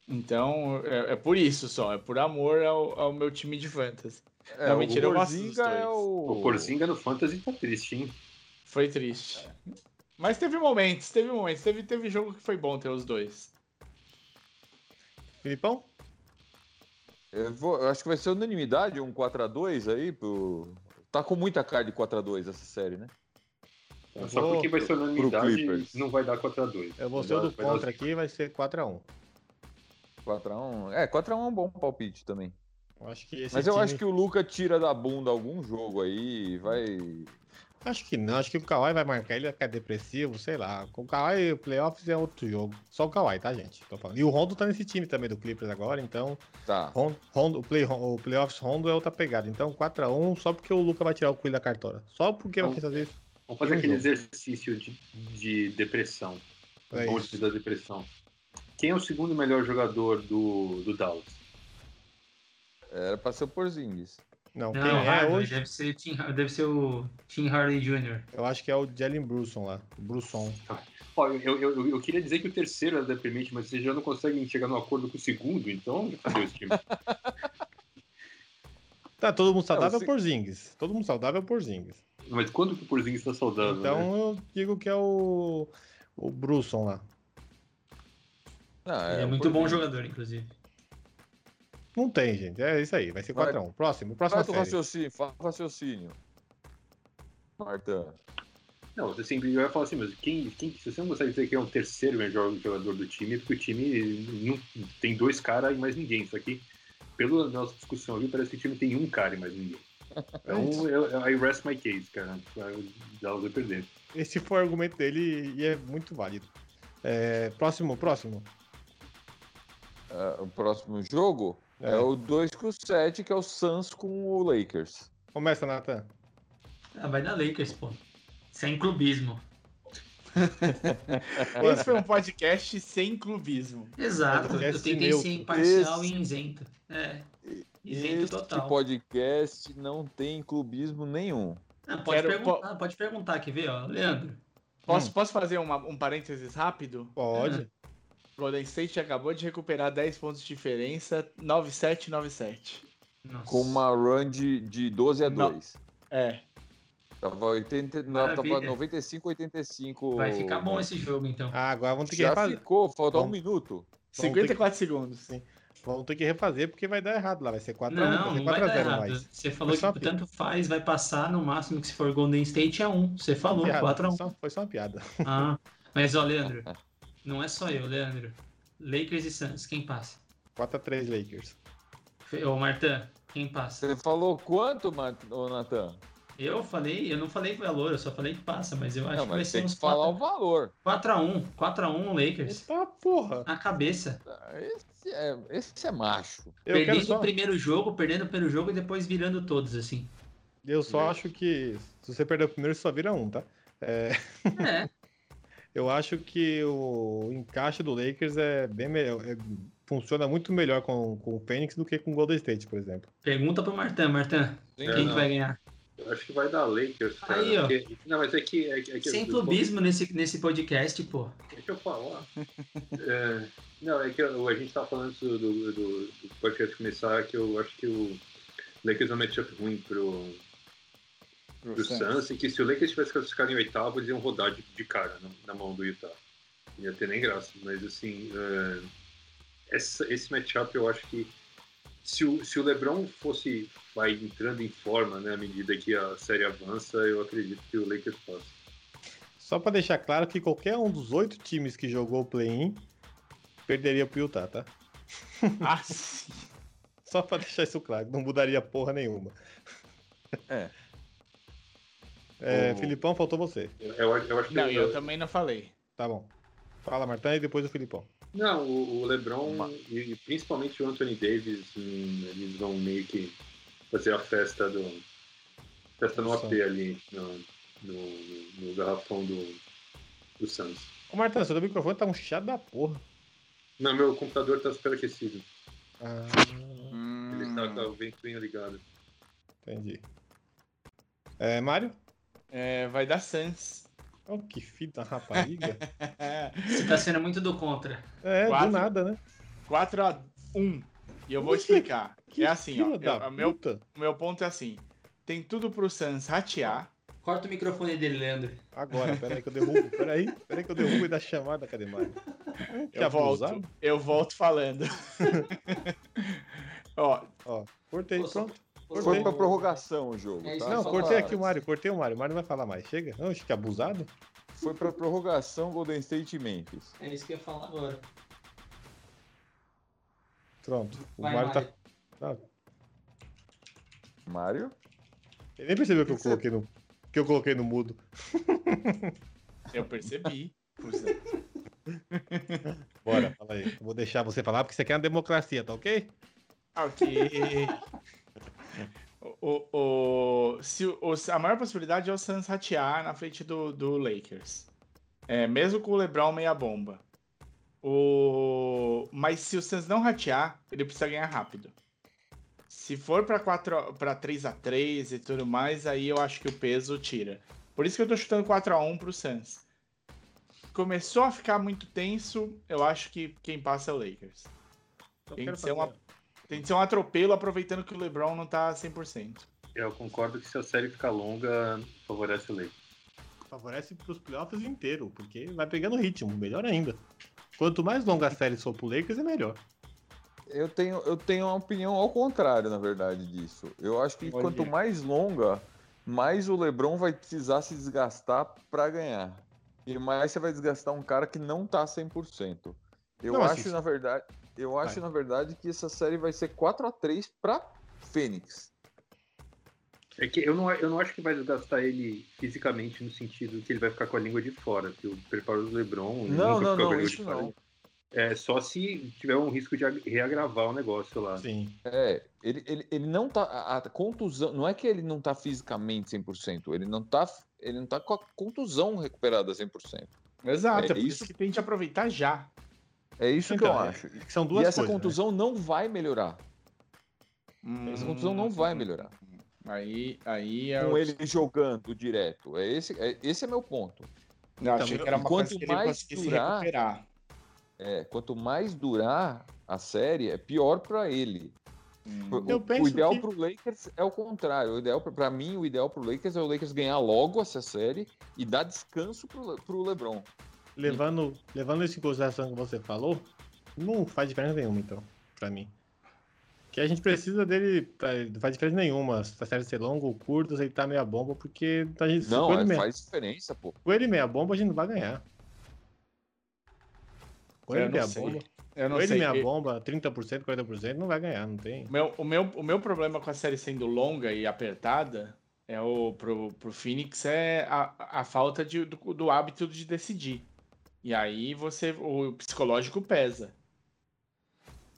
Então é, é por isso só, é por amor ao, ao meu time de Fantasy. É, Não, mentira, o Porzinga é o. O Porzinga no Fantasy tá triste, hein? Foi triste. Mas teve momentos, teve momentos. Teve, teve jogo que foi bom ter os dois. Filipão? Eu, vou- eu acho que vai ser unanimidade, um 4x2 aí. Pro... Tá com muita cara de 4x2 essa série, né? Eu Só vou- porque vai ser unanimidade, Clippers. não vai dar 4x2. Eu vou ser o do vai dar contra aqui, vai ser 4x1. 4x1. É, 4x1 é um bom palpite também. Eu acho que esse Mas eu time- acho que o Luca tira da bunda algum jogo aí e vai. Acho que não, acho que o Kawhi vai marcar, ele vai ficar depressivo, sei lá. Com o Kawhi, o playoffs é outro jogo. Só o Kawhi, tá, gente? Tô falando. E o Rondo tá nesse time também do Clippers agora, então. Tá. Rondo, Rondo- o, play, o playoffs Rondo é outra pegada. Então 4x1, só porque o Luca vai tirar o coelho da cartola. Só porque vai Então, fazer isso. Vamos fazer Um aquele jogo. exercício de, de depressão. É bonde da depressão. Quem é o segundo melhor jogador do, do Dallas? Era pra ser o Porzingis. Não, Não, quem é hoje? Deve ser, Tim, deve ser o Tim Harley Jr. Eu acho que é o Jalen Brunson lá. O Brunson. Ó, eu, eu, eu, eu queria dizer que o terceiro era deprimente, mas vocês já não conseguem chegar num acordo com o segundo, então cadê esse time? Tá, todo mundo saudável é o Porzingis. Todo mundo saudável é o Porzingis. mas quando que o Porzingis está saudável? né? Então eu digo que é o. O Brunson lá. Ah, é o muito bom jogador, inclusive. Não tem, gente. É isso aí. Vai ser Vai. 4x1. Próximo, próxima o série. raciocínio, faz o raciocínio. Marta. Não, você sempre vai falar assim, mas quem, quem, se você não consegue dizer que é o terceiro melhor jogador do time, é porque o time não, tem dois caras e mais ninguém. Isso aqui, pela nossa discussão ali, parece que o time tem um cara e mais ninguém. Então, eu, eu, I rest my case, cara. O Dallas vai perder. Esse foi o argumento dele e é muito válido. É, próximo, próximo. É, o próximo jogo é. É. o 2 com o 7, que é o Suns com o Lakers. Começa, Nathan. Ah, vai dar Lakers, pô. Sem clubismo. Esse foi um podcast sem clubismo. Exato, Podcast eu tentei neutro. ser imparcial Esse- e isento. É, isento Este total. podcast não tem clubismo nenhum. Ah, pode, Quero- perguntar, pode perguntar, quer ver, ó, Leandro? Posso, posso fazer uma- um parênteses rápido? Pode. Golden State acabou de recuperar 10 pontos de diferença, 9-7, 9-7. Nossa. Com uma run de, de 12 a Não. 2. É. Tava, 80, não, tava Maravilha. 95, 85. Vai ficar bom esse jogo, então. Ah, agora vamos ter que Já refazer. ficou, falta um minuto. 54 segundos. Vamos ter que refazer porque vai dar errado lá. Vai ser 4x1. Não, vai não ser vai dar 4x0 errado. mais. Você falou Foi que piada. tanto faz, vai passar no máximo que se for Golden State é 1. Você falou, Piada, 4x1. só- Foi só uma piada. Ah, mas ó, Leandro, não é só eu, Leandro. Lakers e Suns, quem passa? 4x3 Lakers. Ô, Martã, quem passa? Você falou quanto, Natan? Eu falei, eu não falei valor, eu só falei que passa, mas eu acho Não, que vai ser uns que falar o 4 valor. 4x1. 4x1 Lakers. Eita porra. Na cabeça. Esse é, esse é macho. Eu perdendo quero só. o primeiro jogo, perdendo o primeiro jogo e depois virando todos, assim. Eu só acho que se você perder o primeiro, só vira um, tá? É, É, eu acho que o encaixe do Lakers é bem melhor. é- funciona muito melhor com, com o Phoenix do que com o Golden State, por exemplo. pergunta pro Martã, Martã, Sim, quem que vai ganhar? Eu acho que vai dar Lakers, cara. Aí, ó. porque- não, mas é que. É, que- é que Sem eu- clubismo nesse, nesse podcast, pô. Deixa eu falar. É, não, é que eu- a gente tava falando do, do, do podcast começar, que eu acho que o Lakers é um matchup ruim pro, Pro Suns. Suns, e que se o Lakers tivesse classificado em oitavo, eles iam rodar de, de cara na, na mão do Utah. Não ia ter nem graça, mas assim, é, essa, esse matchup eu acho que se o, se o LeBron fosse vai entrando em forma, né, à medida que a série avança, eu acredito que o Lakers passa. Só pra deixar claro que qualquer um dos oito times que jogou o play-in perderia pro Utah, tá? Ah, sim. Só pra deixar isso claro, não mudaria porra nenhuma. É. É, O- Filipão, faltou você. Eu, eu, acho que Não, eu- eu também não falei. Tá bom. Fala, Martã, e depois o Filipão. Não, o, o LeBron Uma- e, e principalmente o Anthony Davis, hum, eles vão meio que fazer a festa do festa no. AP ali no, no, no garrafão do, do Suns. Ô, Martã, seu microfone tá um chiado da porra. Não, meu computador tá superaquecido. Ah, Ele tá com o ventoinho ligado. entendi. É, Mário? É, vai dar Suns. Oh, que da rapariga. Você tá sendo muito do contra. É, Quatro. do nada, né? 4 a 1. E eu vou explicar. Que é assim, ó. da eu- o meu, meu ponto é assim. Tem tudo pro Suns ratear. Corta o microfone dele, Leandro. Agora, peraí que eu derrubo. Peraí, peraí que eu derrubo e dá chamada, cadê Mário? Que Eu volto. abusado. Eu volto falando. Ó, Ó, cortei, Pô, pronto. Foi pra prorrogação o jogo, É tá? Não, cortei aqui o Mário, cortei o Mário. O Mário não vai falar mais. Chega? Não, acho que abusado. Foi pra prorrogação Golden State e Memphis. É isso que eu ia falar agora. Pronto. O Vai, Mário tá. Mário. Ah, Mário? ele nem percebeu que eu Que que coloquei no. Que eu coloquei no mudo. eu percebi. Bora, fala aí. Eu vou deixar você falar porque isso aqui é uma democracia, tá ok? Ok. O, o, se, o, a maior possibilidade é o Suns ratear na frente do, do Lakers. É, mesmo com o LeBron meia bomba. O, mas se o Suns não ratear, ele precisa ganhar rápido. Se for pra, 4, pra 3x3 e tudo mais, aí eu acho que o peso tira. Por isso que eu tô chutando 4x1 pro Suns. Começou a ficar muito tenso, eu acho que quem passa é o Lakers. Tem que ser uma- Tem que ser um atropelo aproveitando que o LeBron não tá 100%. Eu concordo que se a série ficar longa, favorece o Lakers. Favorece pros playoffs inteiro, porque vai pegando ritmo, melhor ainda. Quanto mais longa a série for pro Lakers, é melhor. Eu tenho, eu tenho uma opinião ao contrário, na verdade, disso. Eu acho que quanto mais longa, mais o LeBron vai precisar se desgastar pra ganhar. E mais você vai desgastar um cara que não tá 100%. Eu Não, acho, assim, na verdade, eu acho, Vai. na verdade, que essa série vai ser 4 a 3 pra Fênix. É que eu não, eu não acho que vai desgastar ele fisicamente no sentido que ele vai ficar com a língua de fora, que o preparo do LeBron ele Não, não, não, isso não. É só se tiver um risco de ag- reagravar o negócio lá. Sim. É, ele, ele, ele não tá. A, a contusão. Não é que ele não tá fisicamente 100%, ele não tá, ele não tá com a contusão recuperada 100%. Exato, É é por isso isso que tem que aproveitar já. É isso que Então, eu é- acho. que são duas e essa coisas, né? contusão não vai melhorar. Essa Hum, contusão não vai melhorar. Aí, aí é Com o- ele jogando direto. É esse, é, esse é meu ponto. Eu achei Então, que era uma quanto coisa que ele mais durar- recuperar. É, quanto mais durar a série, é pior pra ele. Hum. O- Eu o, penso o ideal que- pro Lakers é o contrário. O ideal pra- pra mim, o ideal pro Lakers é o Lakers ganhar logo essa série e dar descanso pro, Le- pro LeBron. Levando, levando isso em consideração que você falou, não faz diferença nenhuma, então, pra mim. Que a gente precisa dele, não faz diferença nenhuma. Se a série ser longa ou curta, se ele tá meia bomba, porque a gente, Não, com, ele é, meia, faz diferença, pô. com ele meia bomba, a gente não vai ganhar. Com ele meia sei. bomba, Eu não com ele sei. meia Eu- bomba, 30%, 40%, não vai ganhar, não tem. O meu, o, meu, o meu problema com a série sendo longa e apertada é o pro, pro Phoenix é a, a falta de, do, do hábito de decidir. E aí você o psicológico pesa.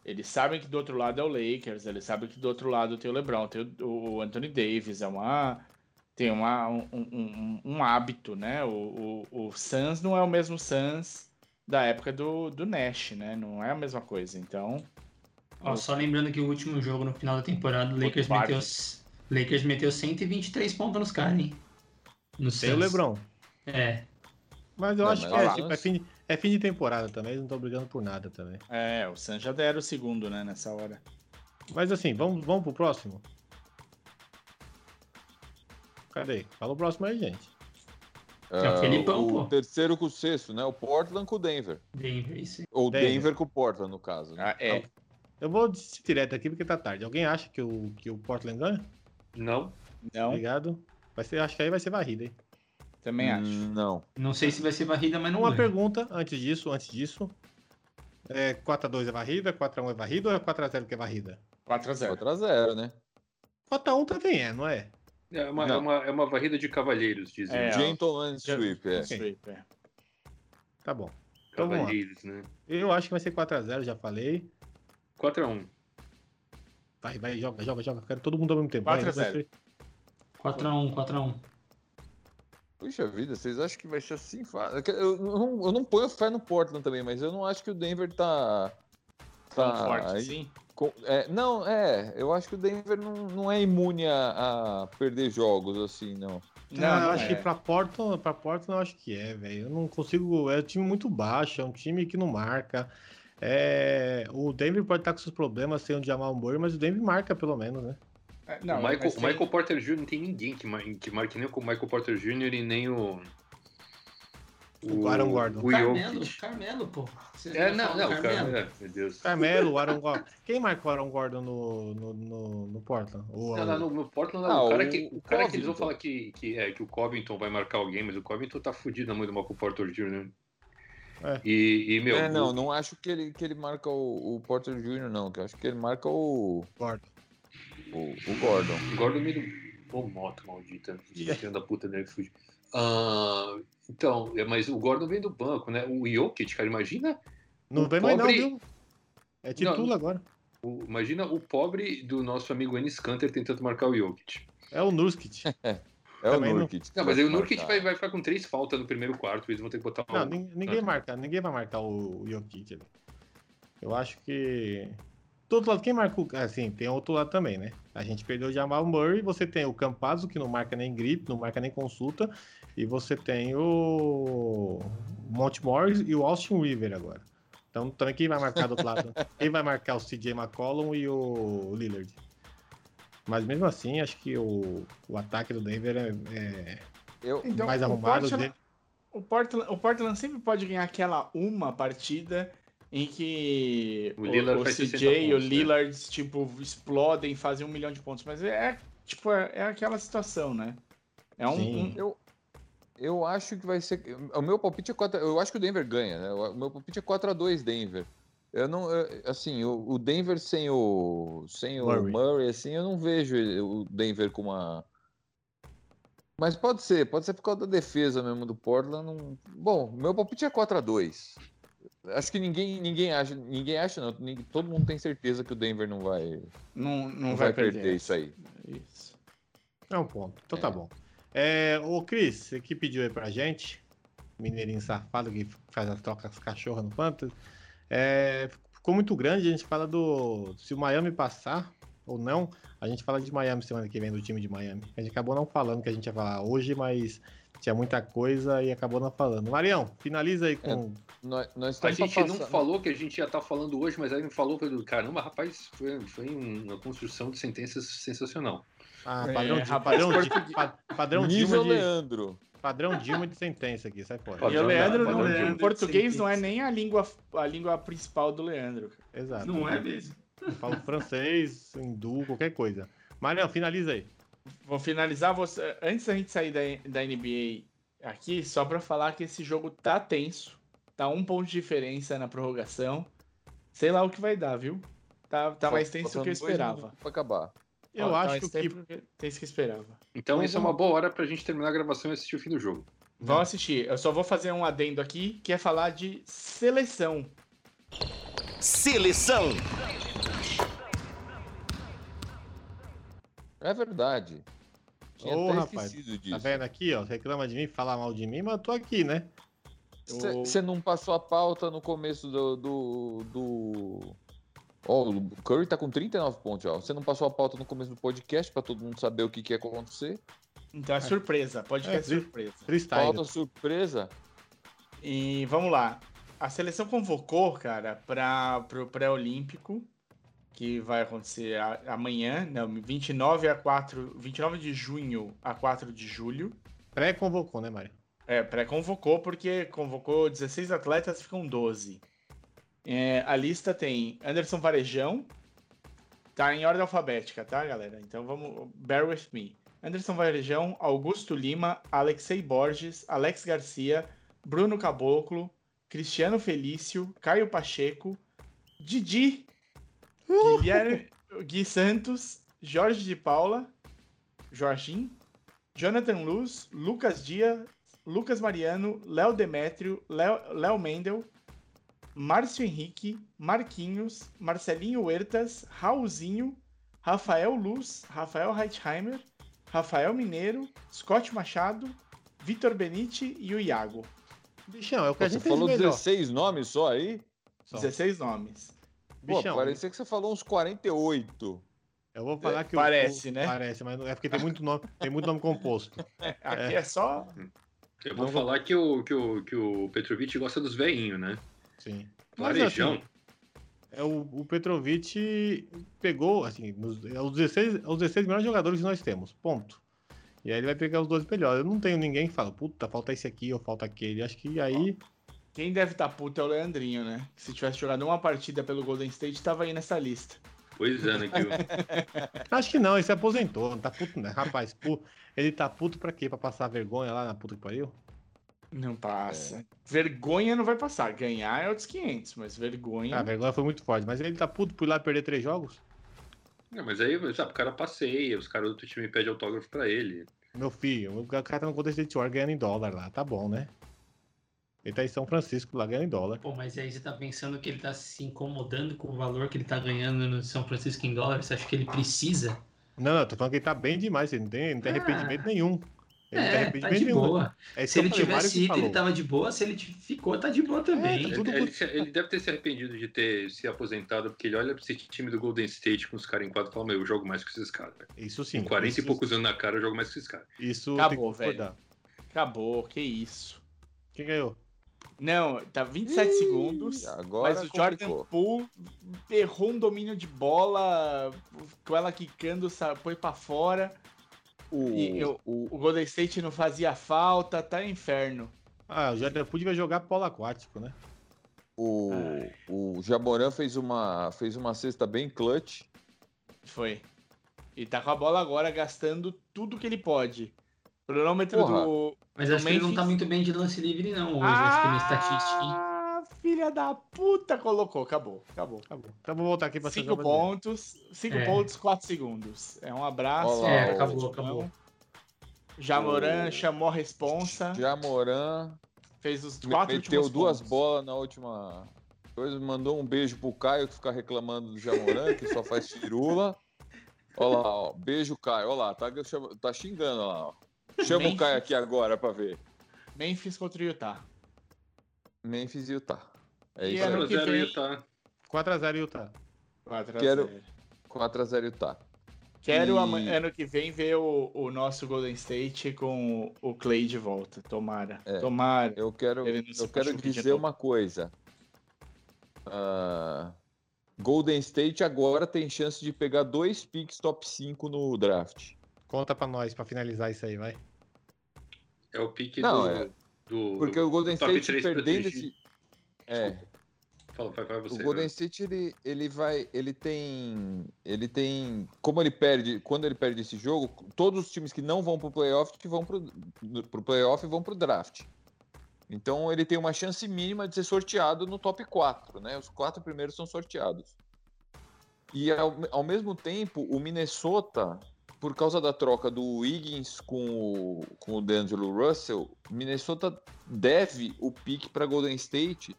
Eles sabem que do outro lado é o Lakers, eles sabem que do outro lado tem o LeBron, tem o, o Anthony Davis, é uma tem uma, um, um, um hábito, né? O, o, o Suns não é o mesmo Suns da época do, do Nash, né? Não é a mesma coisa. Então, Ó, só lembrando que o último jogo no final da temporada, o Lakers meteu, Lakers meteu 123 pontos nos caras, hein? No Tem o. LeBron. É. Mas eu Não, acho mas que é, tipo, é, fim de, é fim de temporada também, eles não estão brigando por nada também. É, o Suns já deram o segundo, né, nessa hora. Mas assim, vamos, vamos pro próximo? Cadê? Fala o próximo aí, gente. É o Felipão, o pô. terceiro com o sexto, né? O Portland com o Denver. Denver, isso. Ou Denver. Denver, com o Portland, no caso. né? Ah, é. Eu vou direto aqui porque tá tarde. Alguém acha que o, que o Portland ganha? Não, Não, Obrigado. Vai ser, acho que aí vai ser varrida, hein? Também acho. Hum, Não. Não sei se vai ser varrida, mas não Uma ganha. pergunta antes disso, antes disso. É, 4x2 é varrida, 4x1 é varrida ou é 4x0 que é varrida? 4x0. 4x0, né? 4x1 também é, não é? é uma, é Não. uma, é uma varrida de cavalheiros, dizem. É. Gentleman Sweep, é. Sweep, é. Tá bom. Então. Cavalheiros, né? Eu acho que vai ser 4x0, já falei. 4x1. Vai, vai, joga, joga, joga. Quero todo mundo ao mesmo tempo. Vai, 4 a 0. vai ser- 4x1, 4x1. Puxa vida, vocês acham que vai ser assim? Eu não, eu não ponho fé no Portland também, mas eu não acho que o Denver tá. Tão Tá. forte aí assim. com- é, não, é. Eu acho que o Denver não, não é imune a, a perder jogos assim, não. Não, eu não acho é. que pra Portland, pra Portland eu acho que é, velho. Eu não consigo. É um time muito baixo, é um time que não marca. É, o Denver pode estar com seus problemas sem o Jamal Murray, mas o Denver marca pelo menos, né? É, Não, o Michael, o tem- Michael Porter Jr. não tem ninguém que, mar, que marque nem o Michael Porter Jr. e nem o. O Aaron Gordon. O Carmelo, Jokic. Carmelo, pô. Vocês É, não não, falam não, do o Carmelo. é, meu Deus. Carmelo, o Aaron Gordon. Quem marcou o Aaron Gordon no, no, no, no Portland? O, Não, não, no, Portland, Ah, o cara, o- que, o o cara que eles vão falar que, que, é, que o Covington vai marcar alguém, mas o Covington tá fudido na mão do Michael Porter Jr. É. E, e, meu, é, não, o- não acho que ele, que ele marca o, o Porter Jr., não. Que eu acho que ele marca o, Gordon. O, o Gordon. o Gordon meio do. Ô, moto maldita. Filho da puta dele que fugiu. Ah, então, é, mas o Gordon vem do banco, né? O Jokic, cara, imagina. Não O vem mais não, pobre- viu? É titula Não. agora. o- imagina o pobre do nosso amigo Enes Kanter tentando marcar o Jokic. É o Nurkic. É Também o Nurkic. que Não, mas aí o Nurkic marcar. vai, vai ficar com três faltas no primeiro quarto, eles vão ter que botar Não, um- nin- ninguém marca, ninguém vai marcar o Jokic ali. Eu acho que. Do outro lado, quem marca o. Assim, tem outro lado também, né? A gente perdeu o Jamal Murray, você tem o Campazzo, que não marca nem grip, não marca nem consulta, e você tem o Monte Morris e o Austin River agora. Então, também quem vai marcar do outro lado? quem vai marcar o CJ McCollum e o Lillard? Mas mesmo assim, acho que o, o ataque do Denver é, é Eu, Então, mais o arrumado. Portland- dele- O Portland, o Portland sempre pode ganhar aquela uma partida em que O o, Lillard o faz 60 CJ e o né? Lillard, tipo, explodem, fazem um milhão de pontos. Mas é, tipo, é, é aquela situação, né? É um... Sim. um- eu, eu acho que vai ser. O meu palpite é 4 Eu acho que o Denver ganha, né? O meu palpite é 4x2 Denver. Eu não. eu- assim, o, o Denver sem o. Sem o Murray. Murray. assim, eu não vejo o Denver com uma. Mas pode ser, pode ser por causa da defesa mesmo do Portland. não- Bom, meu palpite é 4x2. Acho que ninguém, ninguém acha, ninguém acha, não. ninguém- todo mundo tem certeza que o Denver não vai, não, não, não vai, vai perder, perder isso aí. Isso. É um ponto. Então É. tá bom. É, ô, Cris, você que pediu aí pra gente, mineirinho safado que faz as trocas com as cachorras no Fantasy, é, ficou muito grande, a gente fala do... Se o Miami passar ou não, a gente fala de Miami semana que vem, do time de Miami. A gente acabou não falando que a gente ia falar hoje, mas tinha muita coisa e acabou não falando. Marião, finaliza aí com... Nós, nós A gente não falou que a gente ia estar falando hoje, mas aí me falou, falei, caramba, rapaz, foi, foi uma construção de sentenças sensacional. Ah, É, padrão, de, rapaz, padrão, de, padrão Dilma de, Leandro. padrão Dilma de sentença aqui, sai fora. E o Leandro, não- padrão de o um. português não é nem a língua, a língua principal do Leandro. Exato. Não é mesmo. Eu falo francês, hindu, qualquer coisa. Marião, finaliza aí. Vou finalizar você. Antes da gente sair da, da NBA aqui, só pra falar que esse jogo tá tenso. Tá um ponto de diferença na prorrogação. Sei lá o que vai dar, viu? Tá, tá mais tenso do que eu esperava. Pra acabar. Eu tá acho mais que. tempo do que tenso que eu esperava. Então, Então, isso é uma boa hora pra gente terminar a gravação e assistir o fim do jogo. Vamos assistir. Eu só vou fazer um adendo aqui, que é falar de seleção. Seleção. É verdade. Tinha Ô, até rapaz, esquecido Tá disso. vendo aqui, ó? Reclama de mim, fala mal de mim, mas eu tô aqui, né? Eu- Você não passou a pauta no começo do. do, do... Ó, o Curry tá com 39 pontos, ó. Você não passou a pauta no começo do podcast pra todo mundo saber o que, que ia acontecer. Então é surpresa, pode É, surpresa. Freestyle. Pauta surpresa. E vamos lá. A seleção convocou, cara, para o pré-olímpico, que vai acontecer a- amanhã, não, 29 a 4, 29 de junho a 4 de julho. Pré-convocou, né, Mário? É, pré-convocou porque convocou 16 atletas, ficam 12. É, a lista tem Anderson Varejão, tá em ordem alfabética, tá, galera? Então vamos, bear with me. Anderson Varejão, Augusto Lima, Alexei Borges, Alex Garcia, Bruno Caboclo, Cristiano Felício, Caio Pacheco, Didi, Guilherme, Gui Santos, Jorge de Paula, Jorginho, Jonathan Luz, Lucas Dias, Lucas Mariano, Léo Demétrio, Léo Mendel, Márcio Henrique, Marquinhos, Marcelinho Huertas, Raulzinho, Rafael Luz, Rafael Heightheimer, Rafael Mineiro, Scott Machado, Vitor Benite e o Iago. Bichão, é o que a Você gente fez de falou melhor. 16 nomes só aí? Só. 16 nomes. Pô, Bichão, parecia que você falou uns 48. eu vou falar que o- Parece, o- né? Parece, mas não- é porque tem muito nome, tem muito nome composto. Aqui é, só. Eu vou Vamos- falar que o, que, o, que o Petrovic gosta dos veinhos, né? Sim. Mas, Varejão. assim, É, o, o Petrovic pegou, assim, nos, é os, 16, é os 16 melhores jogadores que nós temos, ponto. E aí ele vai pegar os 12 melhores. Eu não tenho ninguém que fala, puta, falta esse aqui ou falta aquele. Acho que aí. Quem deve estar puto é o Leandrinho, né? Que se tivesse jogado uma partida pelo Golden State, tava aí nessa lista. Pois é, né? Que o- Acho que não, ele se aposentou. Não tá puto, né? Rapaz, pu- ele tá puto pra quê? Pra passar vergonha lá na puta que pariu? Não passa. Vergonha não vai passar. Ganhar é outros 500, mas vergonha. Ah, a vergonha foi muito forte. Mas ele tá puto por ir lá perder três jogos? Não, mas aí, sabe, o cara passeia, os caras do outro time pedem autógrafo pra ele. Meu filho, o cara tá no Golden State ganhando em dólar lá. Tá bom, né? Ele tá em São Francisco lá ganhando em dólar. Pô, mas aí você tá pensando que ele tá se incomodando com o valor que ele tá ganhando no São Francisco em dólares? Você acha que ele precisa? Não, não, tô falando que ele tá bem demais. Ele não tem, não tem Ah. arrependimento nenhum. Ele não tem É, tá arrependimento de nenhum. boa. É Se ele tivesse ido, ele tava de boa. Se ele ficou, tá de boa também. tá Ele, tudo ele ele deve ter se arrependido de ter se aposentado, porque ele olha pra esse time do Golden State com os caras em quadro e fala: Meu, eu jogo mais que esses caras. velho. Isso sim. Com 40 isso, e poucos anos na cara, eu jogo mais que esses caras. Isso Acabou, concordar. Acabou, que isso. Quem ganhou? Não, tá 27 Ih, segundos. agora mas o Jordan complicou. Poole errou um domínio de bola, com ela quicando, foi pra fora. O, E eu- o, O Golden State não fazia falta, tá inferno. Ah, o Jordan Poole vai jogar polo aquático, né? o, o Jamoran fez uma, fez uma cesta bem clutch. Foi. E tá com a bola agora, gastando tudo que ele pode. Cronômetro Porra. do. Mas do acho que ele não tá muito bem de lance livre, não, hoje. acho que no estatística. Ah, filha da puta, colocou. Acabou, acabou. Acabou. Então vou voltar aqui pra Cinco pontos, cinco É. pontos, quatro segundos. É um abraço. Olha lá, É, acabou, acabou. Jamoran o- chamou a responsa, Jamoran fez os quatro meteu duas pontos. bolas na última coisa, mandou um beijo pro Caio que fica reclamando do Jamoran, que só faz firula. Olha lá, ó, beijo Caio, olha lá, tá, tá xingando olha lá. Ó. Chama o. Caio aqui agora pra ver. Memphis contra o Utah. Memphis e Utah. É E isso aí. que 4x0 vem- Utah. 4x0 Utah. 4 a Quero- 0. 4x0 Utah. Quero E- ano que vem ver o, o nosso Golden State com o Clay de volta. Tomara. É. Tomara. Eu quero, eu quero dizer uma coisa. Ah, Golden State agora tem chance de pegar dois picks top 5 no draft. Conta pra nós, pra finalizar isso aí, vai. É o pique Não, do, é- do. Porque o Golden State perdendo esse. É, Fala, vai, vai você. o Golden. State ele, ele vai, ele tem, ele tem, como ele perde, quando ele perde esse jogo, todos os times que não vão pro playoff que vão pro, pro playoff vão pro draft. Então ele tem uma chance mínima de ser sorteado no top 4, né? Os quatro primeiros são sorteados. E ao, ao mesmo tempo, o Minnesota, por causa da troca do Wiggins com o, com o D'Angelo Russell, Minnesota deve o pique para Golden State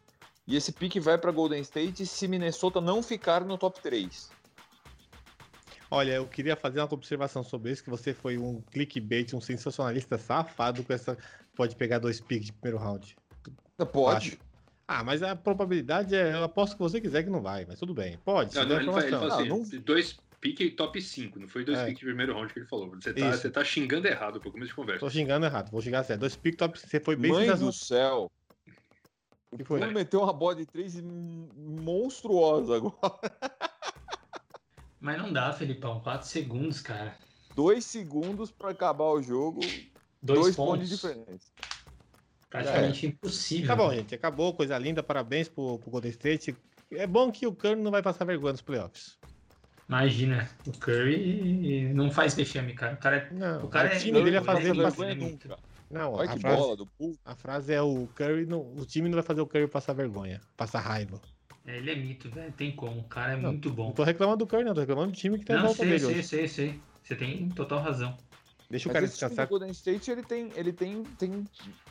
e esse pique vai para Golden State se Minnesota não ficar no top 3. Olha, eu queria fazer uma observação sobre isso, que você foi um clickbait, um sensacionalista safado com essa. Pode pegar dois picks de primeiro round. Pode. Ah, mas a probabilidade é. Eu aposto que você quiser que não vai, mas tudo bem. Pode, Não, não, der ele, fala, ele fala Ah, assim: dois pique top 5, não foi dois É. piques de primeiro round que ele falou. Você tá, Isso. você tá xingando errado pro começo de conversa. Tô xingando errado, vou xingar certo. Dois picks top. Você foi bem Mãe do céu. O Que foi? Meteu uma bola de 3 monstruosa agora. Mas não dá, Felipão. 4 segundos, cara. Dois segundos para acabar o jogo, Dois, dois, pontos pontos. de diferença. Praticamente impossível. Tá bom, gente. Acabou, coisa linda. Parabéns pro, pro Golden State. É bom que o Curry não vai passar vergonha nos playoffs. Imagina, o Curry não faz vexame, cara. O cara é. Não, O cara o é- time dele ia fazer vai ele fazer passar. vergonha nunca. Não, Olha a que frase, bola do Bull. a frase é o Curry. Não, o time não vai fazer o Curry passar vergonha, passar raiva. é, Ele é mito, velho. Tem como. O cara é Não, muito bom. Não tô reclamando do Curry, não. Tô reclamando do time que tá em Não, volta sei, dele sei, hoje. sei, sei. Você tem total razão. Deixa o Mas cara esse time do descansar. Golden State ele tem, ele tem, tem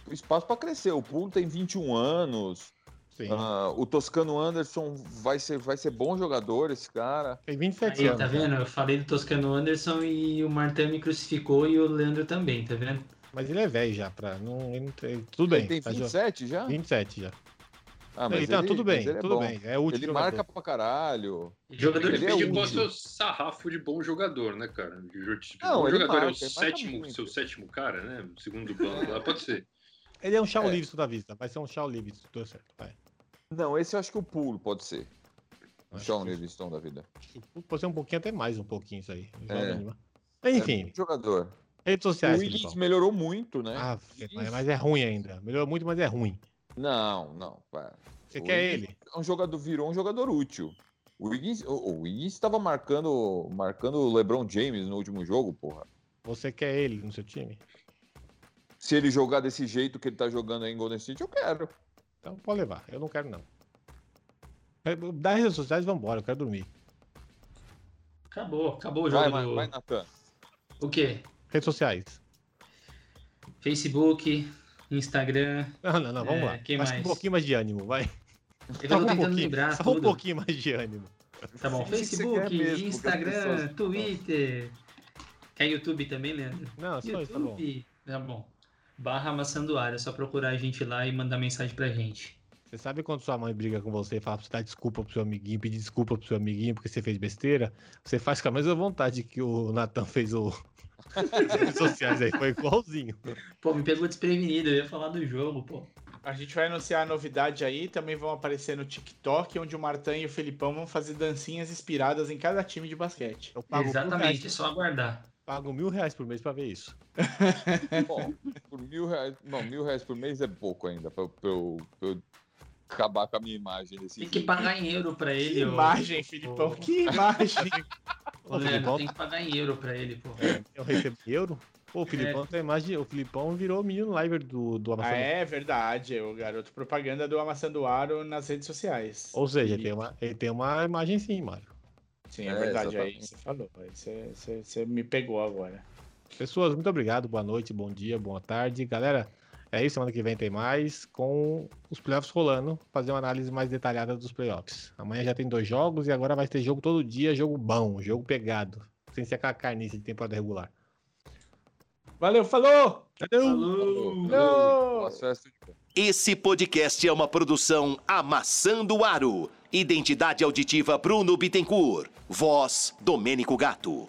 espaço para crescer. O Poole tem 21 anos. Sim. Ah, o Toscano Anderson vai ser, vai ser bom jogador, esse cara. Tem 27 Aí, anos. tá vendo? Eu falei do Toscano Anderson e o Martin me crucificou e o Leandro também, tá vendo? Mas ele é velho já, pra. Não, ele tem- tudo bem. Ele tem tá jo- 27 já? 27 já. Ah, Ele- não, tudo mas bem, ele é tudo bom. bem. É útil. Ele jogador. marca pra caralho. Jogador de Ele é qual é o útil. seu sarrafo de bom jogador, né, cara? De tipo, Não, bom ele jogador é o marca, ele marca sétimo, seu sétimo cara, né? Segundo banco lá, pode ser. Ele é um Shaw É. Da vista. Vai ser um Shaw Livingston, deu certo. Vai. Não, esse eu acho que o pulo pode ser. O Sean que- Livingston da vida. Pode ser um pouquinho até mais, um pouquinho isso aí. É. É Enfim, bom jogador. redes O sociais. Wiggins Filipão. melhorou muito, né? Ah, Wiggins- mas é ruim ainda. Melhorou muito, mas é ruim. Não, não. Você O quer Wiggins ele? É um jogador, virou um jogador útil. O Wiggins, o, o Wiggins estava marcando, marcando o LeBron James no último jogo, porra. Você quer ele no seu time? Se ele jogar desse jeito que ele tá jogando aí em Golden State, eu quero. Então pode levar. Eu não quero, não. É, Dá redes sociais e vambora. Eu quero dormir. Acabou, acabou o jogo Vai, vai, do... vai, Natan. O quê? Redes sociais. Facebook, Instagram. Não, não, não. Vamos É, lá. quem Acho mais? um pouquinho mais de ânimo, vai. Eu tô um tentando pouquinho. lembrar Só um tudo. pouquinho mais de ânimo. Tá bom, você Facebook, mesmo, Instagram, Twitter. Quer YouTube também, Leandro? Não, só isso, tá bom. YouTube. Tá bom. Barra Maçandoário, é só procurar a gente lá e mandar mensagem pra gente. Você sabe quando sua mãe briga com você e fala pra você dar desculpa pro seu amiguinho, pedir desculpa pro seu amiguinho porque você fez besteira? Você faz com a mesma vontade que o Natan fez o. As redes sociais aí, foi igualzinho. Pô, me pegou desprevenido, eu ia falar do jogo, pô. A gente vai anunciar a novidade aí, também vão aparecer no TikTok, onde o Martan e o Felipão vão fazer dancinhas inspiradas em cada time de basquete. Eu pago mil Exatamente, é só aguardar. Pago mil reais por mês pra ver isso. Bom, por mil reais. Não, mil reais por mês é pouco ainda pra, eu- pra eu, pra eu acabar com a minha imagem desse Tem que pagar em euro pra Que ele, ô. imagem, Felipão, ô. que imagem! Ô, Leandro, Filipão, tem que pagar em euro pra ele, pô. eu recebi euro. Pô, o Filipão tem imagem. O Filipão virou menino liver do, do Ah, Amazonas. é verdade, é o garoto propaganda do Amassando Aro nas redes sociais. Ou seja, ele tem, uma, ele tem uma imagem sim, Mário. Sim, é, É, verdade, aí exatamente. você falou. Aí você, você- você me pegou agora. Pessoas, muito obrigado. Boa noite, bom dia, boa tarde. Galera, é isso. Semana que vem tem mais com os playoffs rolando. Fazer uma análise mais detalhada dos playoffs. Amanhã já tem dois jogos e agora vai ter jogo todo dia, jogo bom, jogo pegado. Sem ser aquela carniça de temporada regular. Valeu, falou! Falou! Não! Boas festas de Esse podcast é uma produção Amassando Aro. Identidade auditiva Bruno Bittencourt. Voz Domênico Gato.